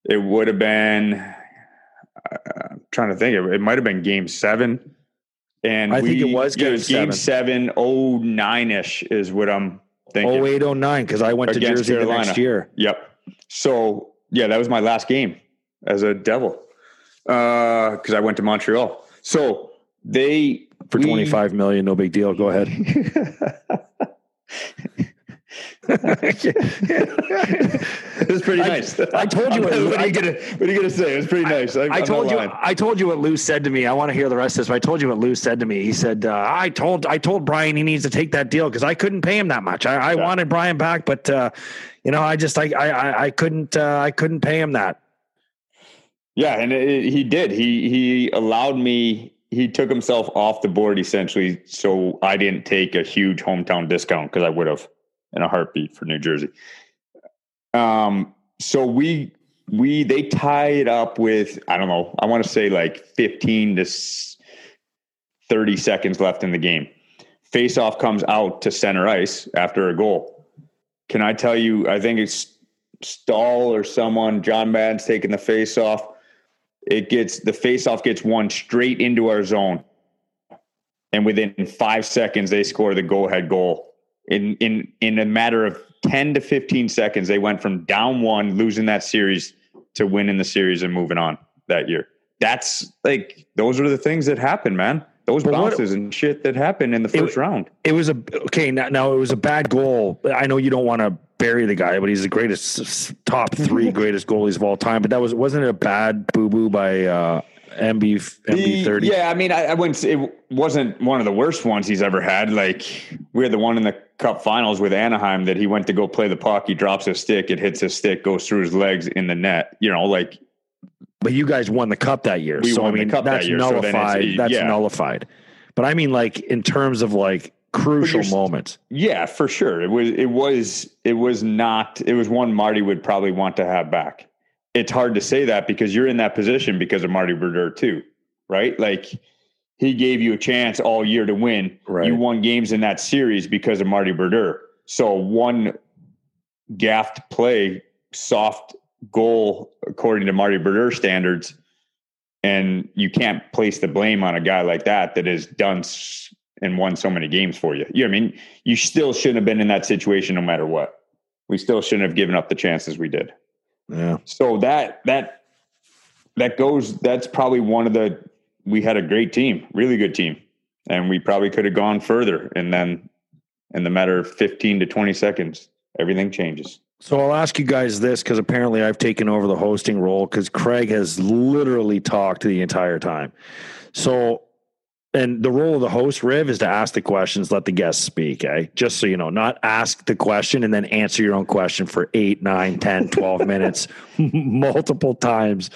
It would have been. Uh, I'm trying to think. It, it might have been Game Seven, and I think it was yeah, Game Game Seven. Oh nine ish is what I'm thinking. Oh eight oh nine because I went to Against Jersey the next year. Yep. So yeah, that was my last game as a Devil because I went to Montreal. So they For we- twenty five million, no big deal. Go ahead. it was pretty nice. I told you what, it- are you gonna What are you gonna say? It was pretty nice. I, I told you. lying. I told you what Lou said to me. I want to hear the rest of this. But I told you what Lou said to me. He said, uh, "I told I told Brian he needs to take that deal because I couldn't pay him that much. I, I Yeah. wanted Brian back, but uh, you know, I just I I I, I couldn't uh, I couldn't pay him that. Yeah, and it, he did. He he allowed me. he took himself off the board essentially, so I didn't take a huge hometown discount because I would have in a heartbeat for New Jersey. Um, so we we they tied up with I don't know I want to say like fifteen to thirty seconds left in the game. Face off comes out to center ice after a goal. Can I tell you? I think it's Staal or someone. John Madden's taking the face off it gets the faceoff gets one straight into our zone, and within five seconds they score the go ahead goal. In in in a matter of ten to fifteen seconds, they went from down one, losing that series, to winning the series and moving on that year. That's like those are the things that happen, man. Those but bounces what, and shit that happened in the first it, round. It was a okay. Now, now it was a bad goal. I know you don't want to bury the guy, but he's the greatest top three greatest goalies of all time. But that was wasn't it a bad boo boo by uh, MB MB thirty? Yeah, I mean, I, I wouldn't. Say it wasn't one of the worst ones he's ever had. Like we had the one in the Cup Finals with Anaheim that he went to go play the puck. He drops his stick, it hits his stick, goes through his legs in the net. You know, like. But you guys won the cup that year, so I mean that's that year, nullified. So that's yeah. nullified. But I mean, like in terms of like crucial moments. Yeah, for sure. It was it was it was not it was one Marty would probably want to have back. It's hard to say that because you're in that position because of Marty Brodeur too, right? Like he gave you a chance all year to win. Right. You won games in that series because of Marty Brodeur. So one gaffed play, soft goal according to Marty Brodeur standards, and you can't place the blame on a guy like that that has done and won so many games for you. You know I mean? You still shouldn't have been in that situation no matter what. We still shouldn't have given up the chances we did. Yeah. So that that that goes that's probably one of the we had a great team, really good team. And we probably could have gone further and then in the matter of 15 to 20 seconds everything changes. So I'll ask you guys this because apparently I've taken over the hosting role because Craig has literally talked the entire time. So and the role of the host, Riv, is to ask the questions, let the guests speak. Eh? Just so you know, not ask the question and then answer your own question for eight, nine, 10, 12 minutes, multiple times.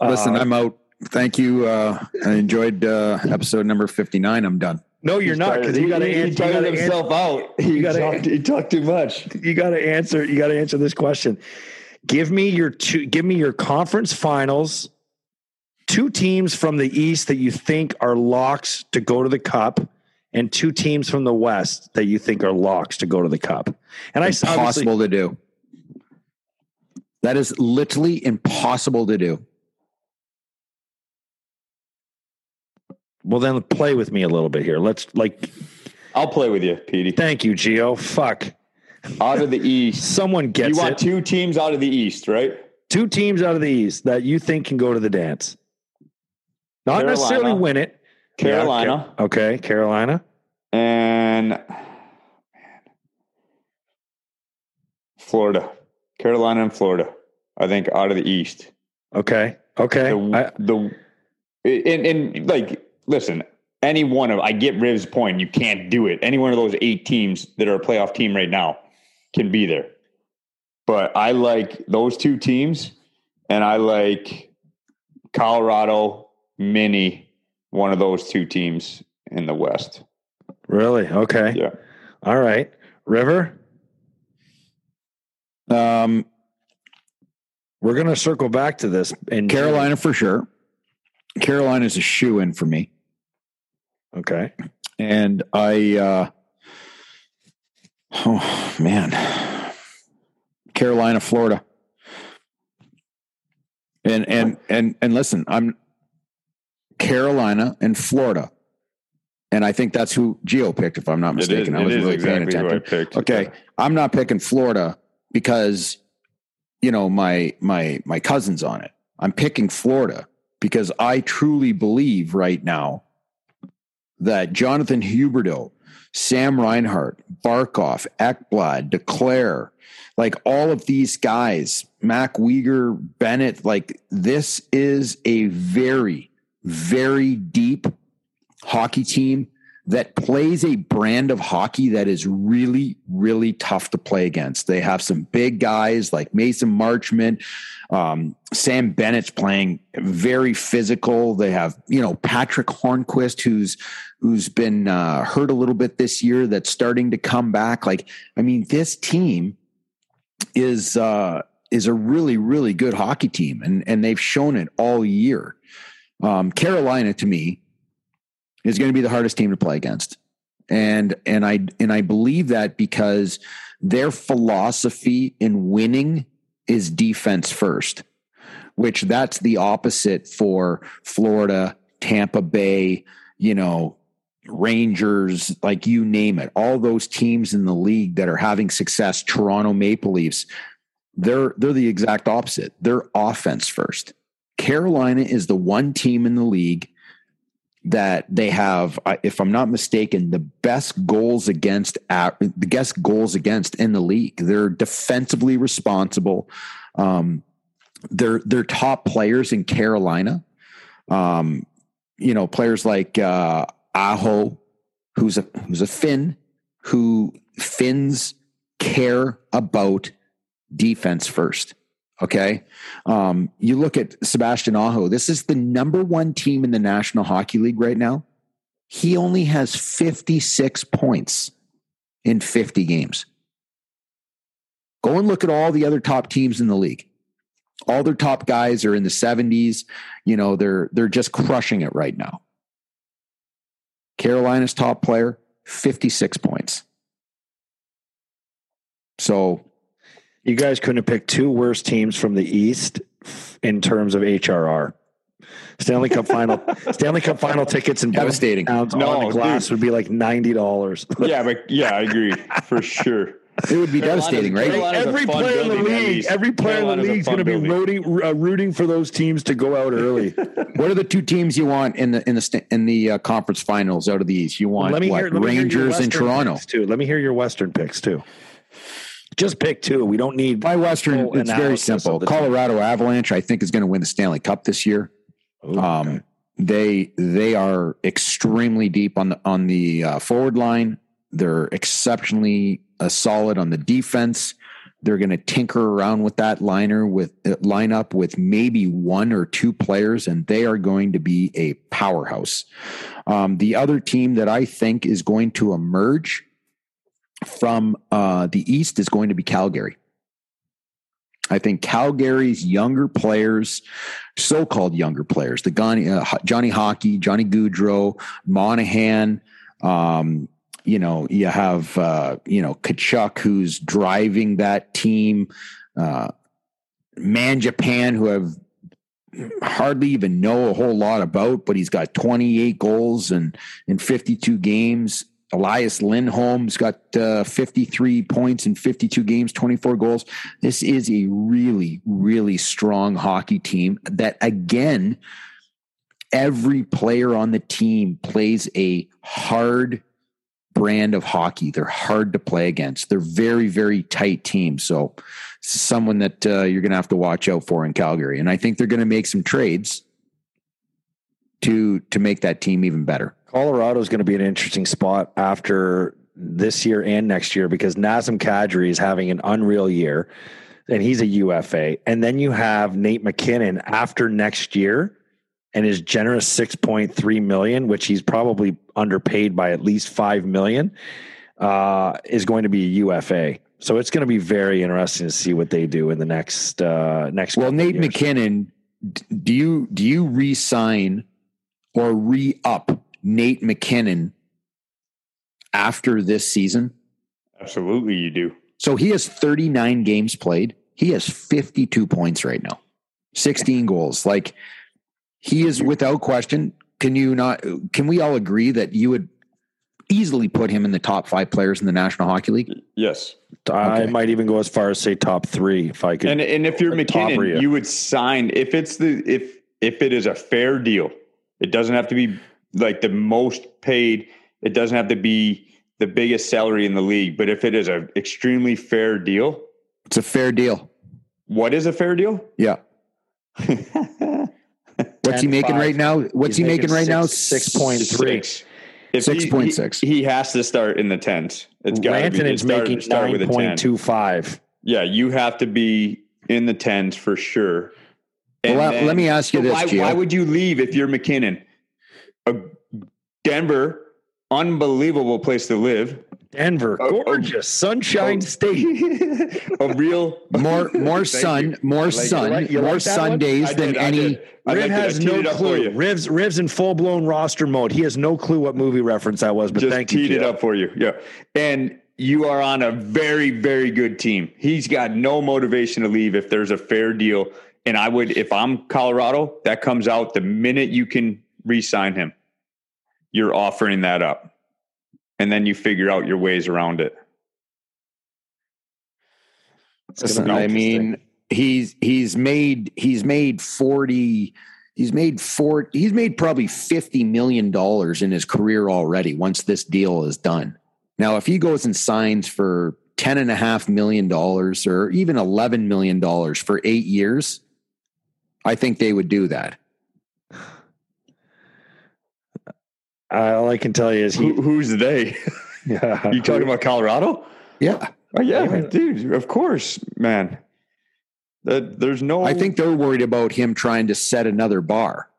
Listen, uh, I'm out. Thank you. Uh, I enjoyed uh, episode number 59. I'm done. No, you're He's not because you got to answer. He tired himself out. He, gotta, talked, he talked too much. You got to answer. You got to answer this question. Give me your two. Give me your conference finals two teams from the East that you think are locks to go to the Cup, and two teams from the West that you think are locks to go to the Cup. And I impossible to do. That is literally impossible to do. Well, then play with me a little bit here. Let's like. I'll play with you, Petey. Thank you, Geo. Fuck. Out of the East, someone gets. You want it. two teams out of the East, right? Two teams out of the East that you think can go to the dance. Not Carolina, necessarily win it. Carolina. Yeah, okay, Carolina. And Florida. Carolina and Florida. I think out of the East. Okay. Okay. The, I, the and, and like listen, any one of I get Riv's point, you can't do it. Any one of those eight teams that are a playoff team right now can be there. But I like those two teams and I like Colorado mini one of those two teams in the West. Really? Okay. Yeah. All right. River. Um, we're going to circle back to this. In Carolina for sure. Carolina is a shoe in for me. Okay. And I, uh, oh man, Carolina, Florida. And, and, and, and listen, I'm, Carolina, and Florida. And I think that's who Geo picked, if I'm not mistaken. I was really exactly paying attention. Picked, okay. Yeah. I'm not picking Florida because, you know, my my my cousin's on it. I'm picking Florida because I truly believe right now that Jonathan Huberdeau, Sam Reinhart, Barkov, Ekblad, Duclair, like all of these guys, Mac Weegar, Bennett, like this is a very very deep hockey team that plays a brand of hockey that is really, really tough to play against. They have some big guys like Mason Marchment, um, Sam Bennett's playing very physical. They have, you know, Patrick Hornqvist, who's who's been uh, hurt a little bit this year, that's starting to come back. Like, I mean, this team is uh, is a really, really good hockey team, and and they've shown it all year. Um, Carolina, to me, is going to be the hardest team to play against. And and I and I believe that because their philosophy in winning is defense first, which that's the opposite for Florida, Tampa Bay, you know, Rangers, like you name it. All those teams in the league that are having success, Toronto Maple Leafs, they're they're the exact opposite. They're offense first. Carolina is the one team in the league that they have, if I'm not mistaken, the best goals against the best goals against in the league. They're defensively responsible. Um, they're they're top players in Carolina. Um, you know, players like uh, Aho, who's a who's a Finn, who Finns care about defense first. Okay. Um, you look at Sebastian Aho. This is the number one team in the National Hockey League right now. He only has 56 points in 50 games. Go and look at all the other top teams in the league. All their top guys are in the 70s. You know, they're they're just crushing it right now. Carolina's top player, 56 points. So you guys couldn't have picked two worst teams from the East in terms of HRR. Stanley Cup final, Stanley Cup final tickets and devastating. Pounds no, on the glass dude. would be like ninety dollars. yeah, but yeah, I agree for sure. It would be devastating, right? Every player in the league, every player in the league is going to be rooting, uh, rooting for those teams to go out early. what are the two teams you want in the in the in the uh, conference finals out of the East? You want well, let me what, hear, let Rangers and Toronto too. Let me hear your Western picks too. Just pick two. We don't need my Western. It's very simple. Colorado team. Avalanche, I think, is going to win the Stanley Cup this year. Ooh, um, okay. They they are extremely deep on the on the uh, forward line. They're exceptionally uh, solid on the defense. They're going to tinker around with that liner with uh, lineup with maybe one or two players, and they are going to be a powerhouse. Um, the other team that I think is going to emerge from uh, the East is going to be Calgary. I think Calgary's younger players, so-called younger players, the Johnny, uh, Johnny Hockey, Johnny Gaudreau, Monahan, um, you know, you have uh, you know Tkachuk who's driving that team, uh, Japan, who have hardly even know a whole lot about, but he's got 28 goals and in 52 games. Elias Lindholm's got uh, 53 points in 52 games, 24 goals. This is a really, really strong hockey team that, again, every player on the team plays a hard brand of hockey. They're hard to play against. They're very, very tight team. So, someone that uh, you're going to have to watch out for in Calgary. And I think they're going to make some trades to to make that team even better. Colorado is going to be an interesting spot after this year and next year because Nazem Kadri is having an unreal year and he's a UFA. And then you have Nate MacKinnon after next year and his generous 6.3 million, which he's probably underpaid by at least 5 million, uh, is going to be a UFA. So it's going to be very interesting to see what they do in the next uh, next. Well, Nate years. MacKinnon, do you do you re-sign or re-up Nate MacKinnon after this season? Absolutely, you do. So he has 39 games played. He has 52 points right now, 16 goals. Like he is without question. Can you not? Can we all agree that you would easily put him in the top five players in the National Hockey League? Yes. I might even go as far as say top three if I could. And, and if you're MacKinnon, you. you would sign if it's the if if it is a fair deal. It doesn't have to be like the most paid. It doesn't have to be the biggest salary in the league, but if it is an extremely fair deal, it's a fair deal. What is a fair deal? Yeah. What's he making five. right now? What's He's he making, making right six, now? Six point three. If he- 6.6. He, he has to start in the tens. It's got to be Rantanen's start, making start with a point two five. Yeah, you have to be in the tens for sure. And Well, let- let me ask you this, why, Gio. why would you leave if you're MacKinnon? A Denver, unbelievable place to live. Denver, Oh, oh, gorgeous, Sunshine oh. State. A real More more sun, you. more like- sun, like- more like? Sundays I than any. did. Riv liked it. I has no it up for clue. Riv's Riv's in full blown roster mode. He has no clue what movie reference that was, but Just thank you. teed it up for you. Yeah. And you are on a very, very good team. He's got no motivation to leave if there's a fair deal. And I would, if I'm Colorado, that comes out the minute you can re sign him. You're offering that up. And then you figure out your ways around it. Listen, be I mean, he's he's made he's made forty. He's made four. He's made probably fifty million dollars in his career already. Once this deal is done, now if he goes and signs for ten and a half million dollars or even eleven million dollars for eight years, I think they would do that. All I can tell you is he. Who, who's they? Yeah. you talking about Colorado? Yeah, Oh, yeah, Yeah. dude. Of course, man. That there's no. I think they're worried about him trying to set another bar.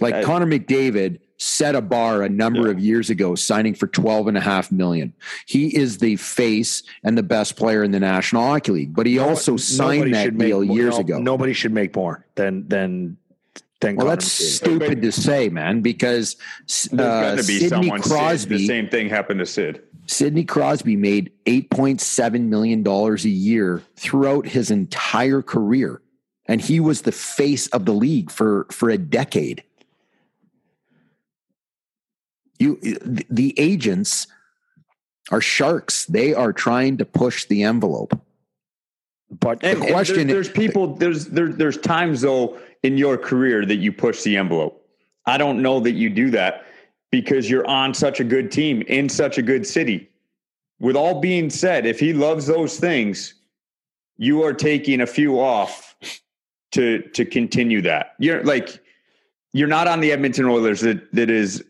Like I- Connor McDavid set a bar a number Yeah. of years ago, signing for 12 and a half million. He is the face and the best player in the National Hockey League, but he also signed that should make deal years no, ago. Nobody should make more than than than. well, Connor that's McDavid. stupid to say, man, because there's uh, got to be Sidney someone. Sid. The same thing happened to Sid. Sidney Crosby made $8.7 million a year throughout his entire career. And he was the face of the league for, for a decade. You, the agents are sharks. They are trying to push the envelope. But And, and question- there- there's people. There's there, there's times though in your career that you push the envelope. I don't know that you do that because you're on such a good team in such a good city. With all being said, if he loves those things, you are taking a few off to to continue that. You're like you're not on the Edmonton Oilers that that is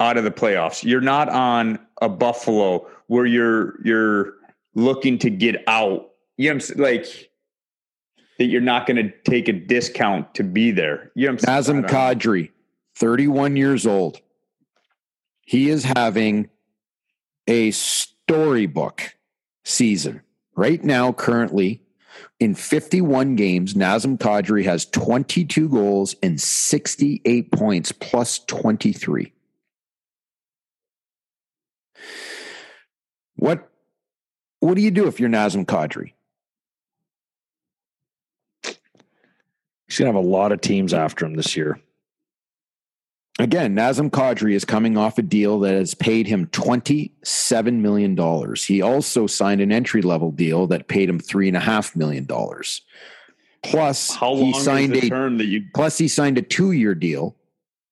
out of the playoffs. You're not on a Buffalo where you're you're looking to get out. You know? Like that you're not going to take a discount to be there. You know what I'm saying? Nazem Kadri, 31 years old. He is having a storybook season. Right now, currently, in 51 games, Nazem Kadri has 22 goals and 68 points plus 23. What what do you do if you're Nazem Kadri? He's gonna have a lot of teams after him this year. Again, Nazem Kadri is coming off a deal that has paid him $27 million. He also signed an entry level deal that paid him $3.5 million. Plus, How long he signed a term that you plus he signed a two year deal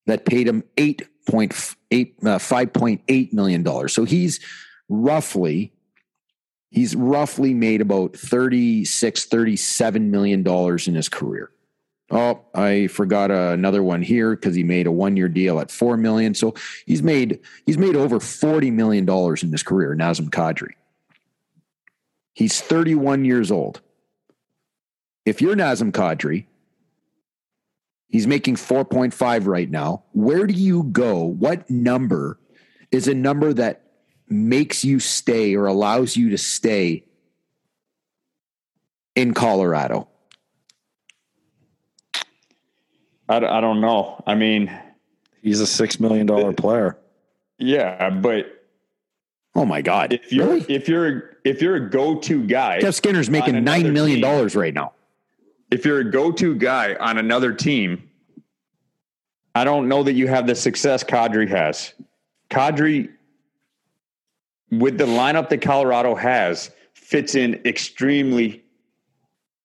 that paid him eight point eight uh, five point eight million dollars. So he's roughly he's roughly made about 36 37 million dollars in his career. Oh, I forgot another one here because he made a one year deal at four million. So he's made he's made over forty million dollars in his career. Nazem Kadri. He's 31 years old. If you're Nazem Kadri, He's making 4.5 right now. Where do you go? What number is a number that makes you stay or allows you to stay in Colorado? I, I don't know. I mean, He's a six million dollar player. yeah, but Oh my God. if you're Really? if you're if you're a go-to guy, Jeff Skinner's making on $9 another million team. right now. if you're a go-to guy on another team, I don't know that you have the success Kadri has. Kadri, with the lineup that Colorado has, fits in extremely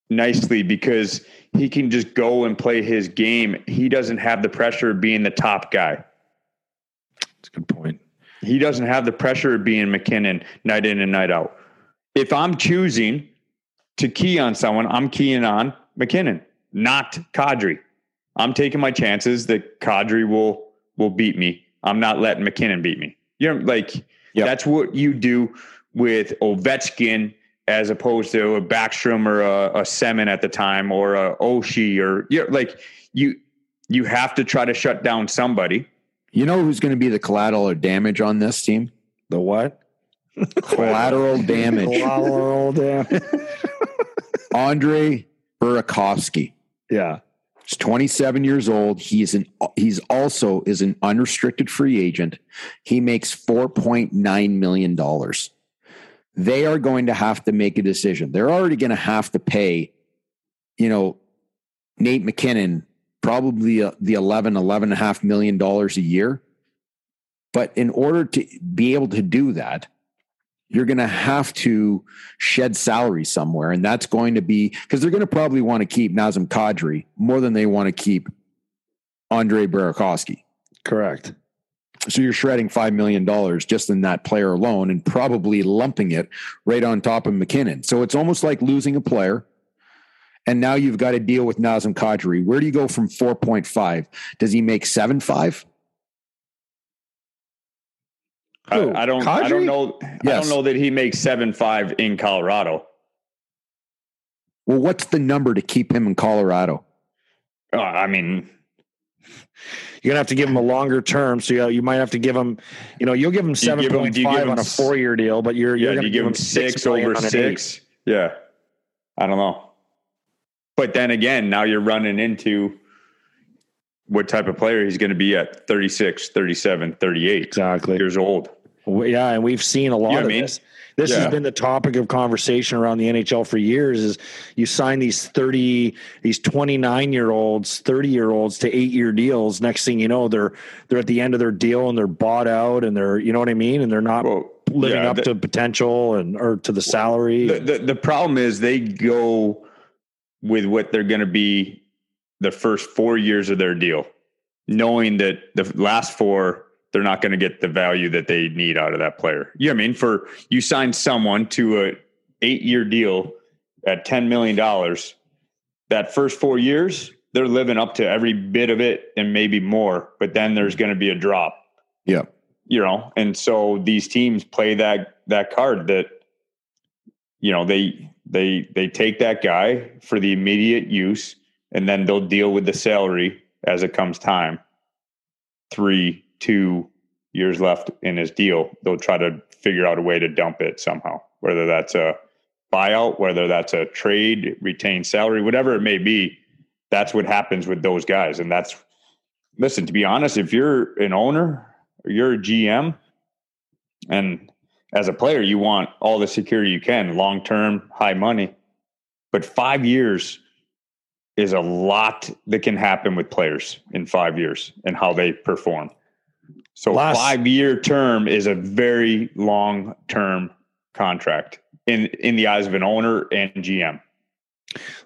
nicely because he can just go and play his game. He doesn't have the pressure of being the top guy. That's a good point. He doesn't have the pressure of being MacKinnon night in and night out. If I'm choosing to key on someone, I'm keying on MacKinnon, not Kadri. I'm taking my chances that Kadri will will beat me I'm not letting MacKinnon beat me. You're like Yep. that's what you do with Ovechkin as opposed to a Backstrom or a, a Semin at the time or a Oshie or you're like you you have to try to shut down somebody. You know who's going to be the collateral or damage on this team? The what? Collateral damage. Collateral damage. Andre Burakovsky. yeah. He's 27 years old. He's an he's also is an unrestricted free agent. He makes 4.9 million dollars. They are going to have to make a decision. They're already going to have to pay, you know, Nate MacKinnon probably uh, the 11 11 and a half million dollars a year. But in order to be able to do that, you're going to have to shed salary somewhere. And that's going to be because they're going to probably want to keep Nazem Kadri more than they want to keep Andre Burakovsky. Correct. So you're shredding $5 million just in that player alone and probably lumping it right on top of MacKinnon. So it's almost like losing a player. And now you've got to deal with Nazem Kadri. Where do you go from 4.5? Does he make 7.5? Who? I, I don't I don't know I don't know that he makes seven five in Colorado. Well, what's the number to keep him in Colorado? Uh, I mean, You're gonna have to give him a longer term, so you, you might have to give him, you know, you'll give him seven give five on a four year deal, but you're you're gonna you give him six, over six. Yeah. I don't know. But then again, now you're running into what type of player he's going to be at 36, 37, 38 Exactly. years old. Yeah, and we've seen a lot You know of I mean? this. This Yeah. has been the topic of conversation around the NHL for years. Is you sign these thirty, these twenty nine year olds, thirty year olds to eight year deals. Next thing you know, they're they're at the end of their deal and they're bought out, and they're you know what I mean, and they're not Well, living yeah, up the- to potential and or to the salary. The, the the problem is they go with what they're going to be the first four years of their deal, knowing that the last four they're not going to get the value that they need out of that player. You know I mean? For you sign someone to a eight year deal at ten million dollars, that first four years they're living up to every bit of it and maybe more, but then there's going to be a drop Yeah. you know and so these teams play that that card that you know they they they take that guy for the immediate use and then they'll deal with the salary as it comes time three two years left in his deal they'll try to figure out a way to dump it somehow whether that's a buyout whether that's a trade retained salary whatever it may be that's what happens with those guys. And that's listen to be honest if you're an owner you're a GM and as a player you want all the security you can long term high money. But 5 years is a lot that can happen with players in 5 years and how they perform so Last- 5 year term is a very long term contract in in the eyes of an owner and GM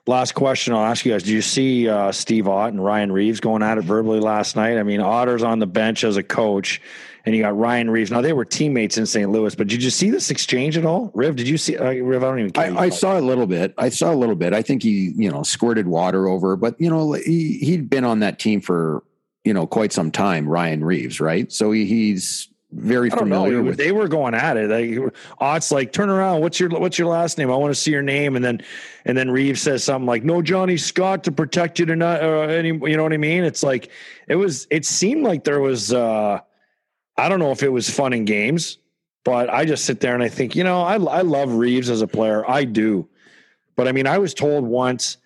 Last question I'll ask you guys: Did you see uh, Steve Ott and Ryan Reaves going at it verbally last night? I mean, Otter's on the bench as a coach, and you got Ryan Reaves. Now they were teammates in St. Louis, but did you see this exchange at all, Riv? Did you see uh, Riv? I don't even. care. I, I saw a little bit. I saw a little bit. I think he, you know, squirted water over, but you know, he he'd been on that team for you know quite some time. Ryan Reaves, right? So he, he's very know. familiar with. They were going at it. Like, Ott's like, turn around. What's your What's your last name? I want to see your name. And then, and then Reaves says something like, "No, Johnny Scott to protect you tonight." Uh, any, you know what I mean? It's like it was. It seemed like there was. uh I don't know if it was fun and games, but I just sit there and I think, you know, I I love Reaves as a player. I do, but I mean, I was told once,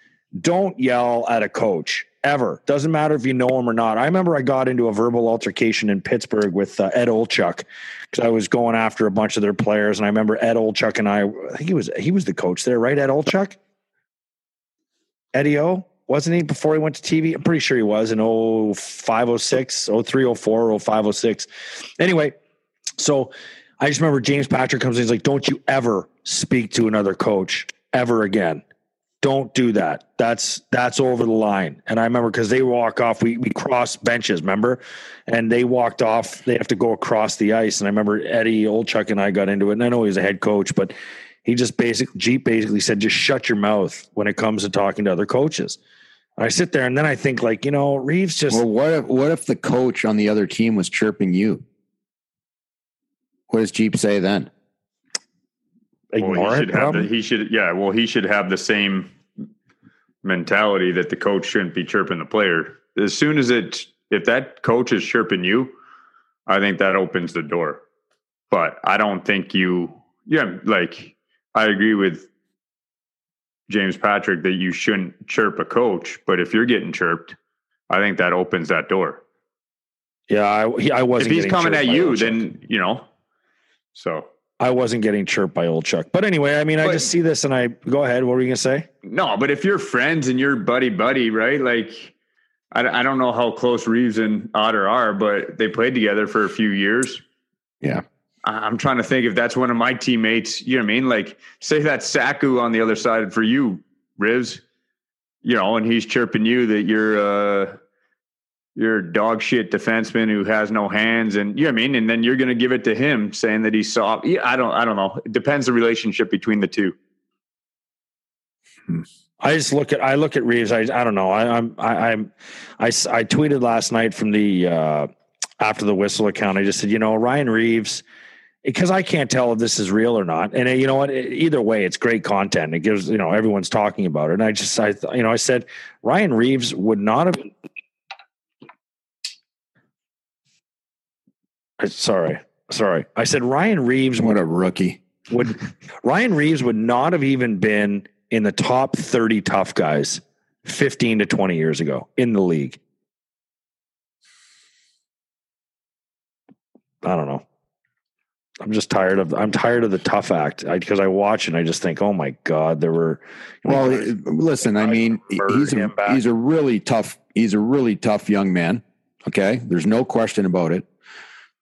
don't yell at a coach ever. Doesn't matter if you know him or not. I remember I got into a verbal altercation in Pittsburgh with uh, Ed Olczyk because I was going after a bunch of their players, and I remember Ed Olczyk and I. I think he was he was the coach there, right? Ed Olczyk, Eddie O. Wasn't he before he went to TV? I'm pretty sure he was in 0506, 0304, 0506. Anyway, so I just remember James Patrick comes in. He's like, "Don't you ever speak to another coach ever again. Don't do that. That's that's over the line." And I remember because they walk off, we we cross benches, remember, and they walked off. They have to go across the ice. And I remember Eddie Olczyk and I got into it. And I know he was a head coach, but he just basically Jeep basically said, "Just shut your mouth when it comes to talking to other coaches." And I sit there and then I think like, you know, Reaves just Well, what if what if the coach on the other team was chirping you? What does Jeep say then? Ignore well, he it. should have the, he should yeah, well he should have the same mentality that the coach shouldn't be chirping the player. As soon as it if that coach is chirping you, I think that opens the door. But I don't think you yeah, like I agree with James Patrick that you shouldn't chirp a coach, but if you're getting chirped, I think that opens that door. yeah, I, he, I If wasn't. he's coming at you, then you know. So I wasn't getting chirped by Olczyk. But anyway, I mean, I just see this and I go ahead. What were you gonna say? No, but if you're friends and you're buddy buddy, right? Like, I, I don't know how close Reaves and Otter are, but they played together for a few years. Yeah. I'm trying to think if that's one of my teammates. You know what I mean? Like, say that's Saku on the other side for you, Riz. You know, and he's chirping you that you're uh you're a dog shit defenseman who has no hands, and you know what I mean. And then you're going to give it to him, saying that he's soft. Yeah, I don't. I don't know. It depends the relationship between the two. I just look at I look at Reaves. I I don't know. I, I'm I, I'm I I tweeted last night from the uh, after the whistle account. I just said, you know, Ryan Reaves, because I can't tell if this is real or not. And uh, you know what? Either way, it's great content. It gives you know everyone's talking about it. And I just I you know I said Ryan Reaves would not have. Sorry, sorry. I said Ryan Reaves would What a rookie. would Ryan Reaves would not have even been in the top 30 tough guys 15 to 20 years ago in the league. I don't know. I'm just tired of I'm tired of the tough act because I, watch and I just think, oh my god, there were. Well, listen, I mean, he's a back. he's a really tough he's a really tough young man. Okay, there's no question about it.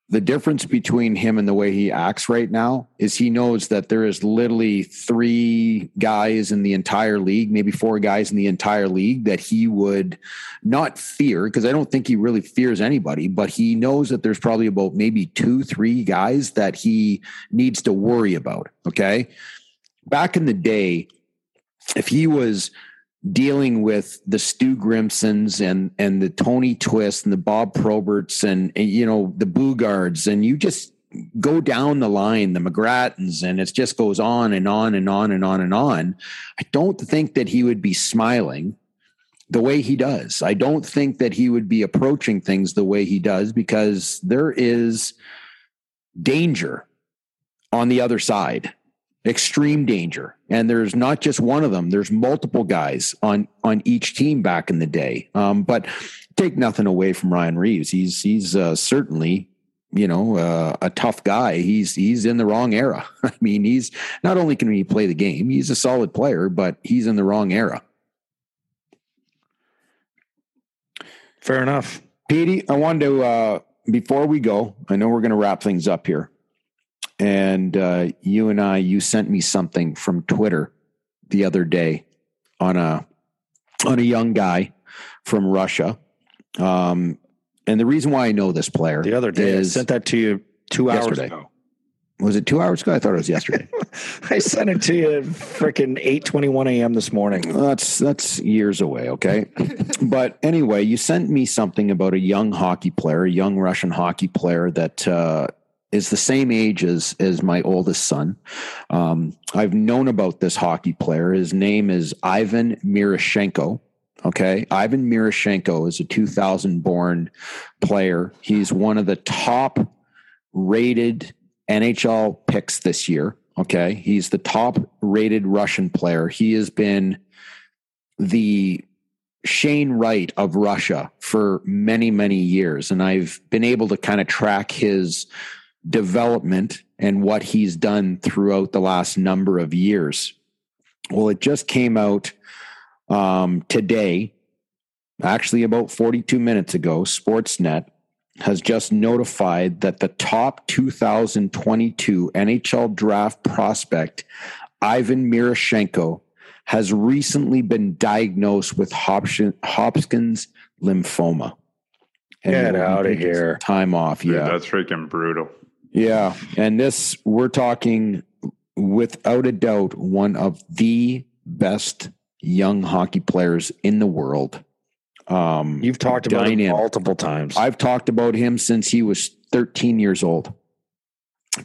The difference between him and the way he acts right now is he knows that there is literally three guys in the entire league, maybe four guys in the entire league that he would not fear because I don't think he really fears anybody, but he knows that there's probably about maybe two, three guys that he needs to worry about. Okay. Back in the day, if he was dealing with the Stu Grimsons and and the Tony Twist and the Bob Proberts and, and you know the Boogaards and you just go down the line the McGrattans and it just goes on and on and on and on and on. I don't think that he would be smiling the way he does. I don't think that he would be approaching things the way he does because there is danger on the other side extreme danger. And there's not just one of them. There's multiple guys on on each team back in the day. Um, but take nothing away from ryan reaves. He's he's uh, certainly you know uh, a tough guy. He's he's in the wrong era. I mean he's not only can he play the game he's a solid player but he's in the wrong era. Fair enough. Petey, I wanted to uh, before we go. I know we're going to wrap things up here, and uh, you and I, you sent me something from Twitter the other day on a on a young guy from Russia. Um, and the reason why I know this player The other day, is I sent that to you two hours Yesterday. ago. was it two hours ago? I thought it was yesterday. I sent it to you freaking 8:21 a.m. this morning. that's that's years away, okay. but anyway, you sent me something about a young hockey player, a young Russian hockey player that uh, is the same age as as my oldest son. Um, I've known about this hockey player. His name is Ivan Miroshnichenko. Okay, Ivan Miroshnichenko is a 2000 born player. He's one of the top rated NHL picks this year. Okay. He's the top rated Russian player. He has been the Shane Wright of Russia for many, many years. And I've been able to kind of track his development and what he's done throughout the last number of years. Well, it just came out um, today, actually about 42 minutes ago, Sportsnet has just notified that the top 2022 NHL draft prospect, Ivan Miroshnichenko, has recently been diagnosed with Hodgkin's, Hodgkin's lymphoma. Get will be outta taking some here. Time off. Dude, Yeah. that's freaking brutal. Yeah. And this, we're talking without a doubt, one of the best young hockey players in the world. Um, You've talked about him multiple times. I've talked about him since he was 13 years old,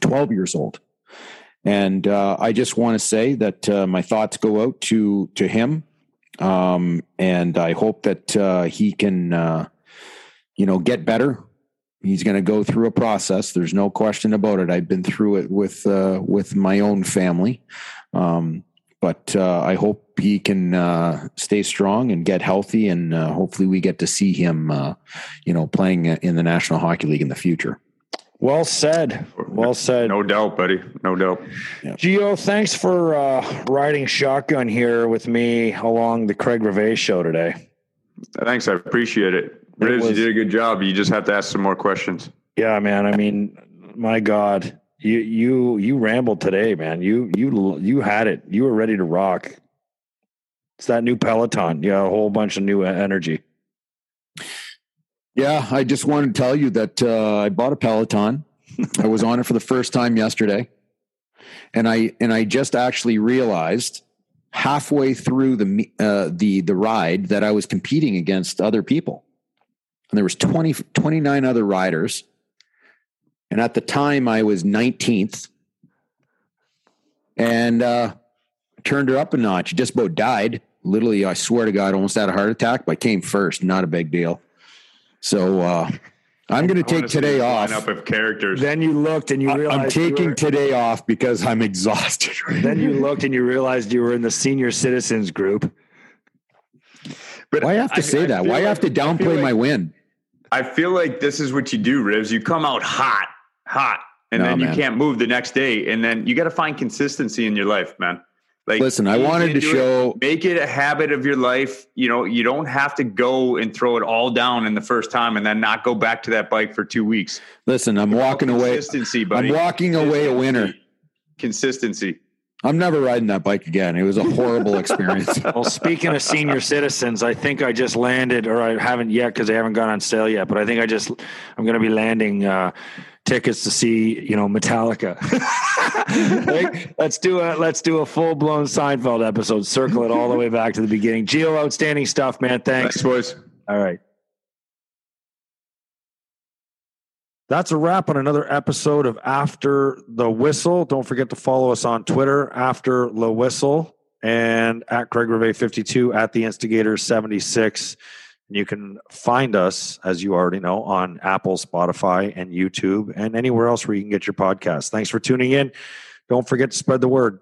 12 years old. And uh, I just want to say that uh, my thoughts go out to to him, um, and I hope that uh, he can, uh, you know, get better. He's going to go through a process. There's no question about it. I've been through it with uh, with my own family, um, but uh, I hope he can uh, stay strong and get healthy, and uh, hopefully we get to see him, uh, you know, playing in the National Hockey League in the future. well said. Well said. No doubt, buddy. No doubt. Gio, thanks for uh, riding shotgun here with me along the Craig Rivet show today. Thanks. I appreciate it. It Riz, was- you did a good job. You just have to ask some more questions. Yeah, man. I mean, my God, you you you rambled today, man. You you you had it. You were ready to rock. It's that new Peloton. Yeah, a whole bunch of new energy. Yeah, I just wanted to tell you that uh, I bought a Peloton. I was on it for the first time yesterday, and I and I just actually realized halfway through the uh, the the ride that I was competing against other people, and there was 20, 29 other riders, and at the time I was nineteenth, and uh, turned her up a notch. Just about died. Literally, I swear to God, almost had a heart attack, but came first. Not a big deal. So uh, I'm going to take today off. Lineup of characters. Then you looked and you I- realized I'm you taking were- today off because I'm exhausted. Then you looked and you realized you were in the senior citizens group. But Why have to I- say I that? feel Why have to like- I feel downplay like- my win? I feel like this is what you do, Rivs. You come out hot, hot, and No, then you man. can't move the next day. And then you got to find consistency in your life, man. Like, Listen, I wanted to into it. show. make it a habit of your life. You know, you don't have to go and throw it all down in the first time and then not go back to that bike for two weeks. Listen, I'm walking away. Consistency, buddy. I'm walking away a winner. Consistency. I'm never riding that bike again. It was a horrible experience. Well, speaking of senior citizens, I think I just landed, or I haven't yet because they haven't gone on sale yet. But I think I just I'm going to be landing uh, tickets to see you know Metallica. Like, let's do a let's do a full blown Seinfeld episode. Circle it all the way back to the beginning. Gio, outstanding stuff, man. Thanks. Thanks, boys. All right. That's a wrap on another episode of After the Whistle. Don't forget to follow us on Twitter, After the Whistle, and at Craig Rivet 52 at the Instigator 76. And you can find us, as you already know, on Apple, Spotify, and YouTube, and anywhere else where you can get your podcast. Thanks for tuning in. Don't forget to spread the word.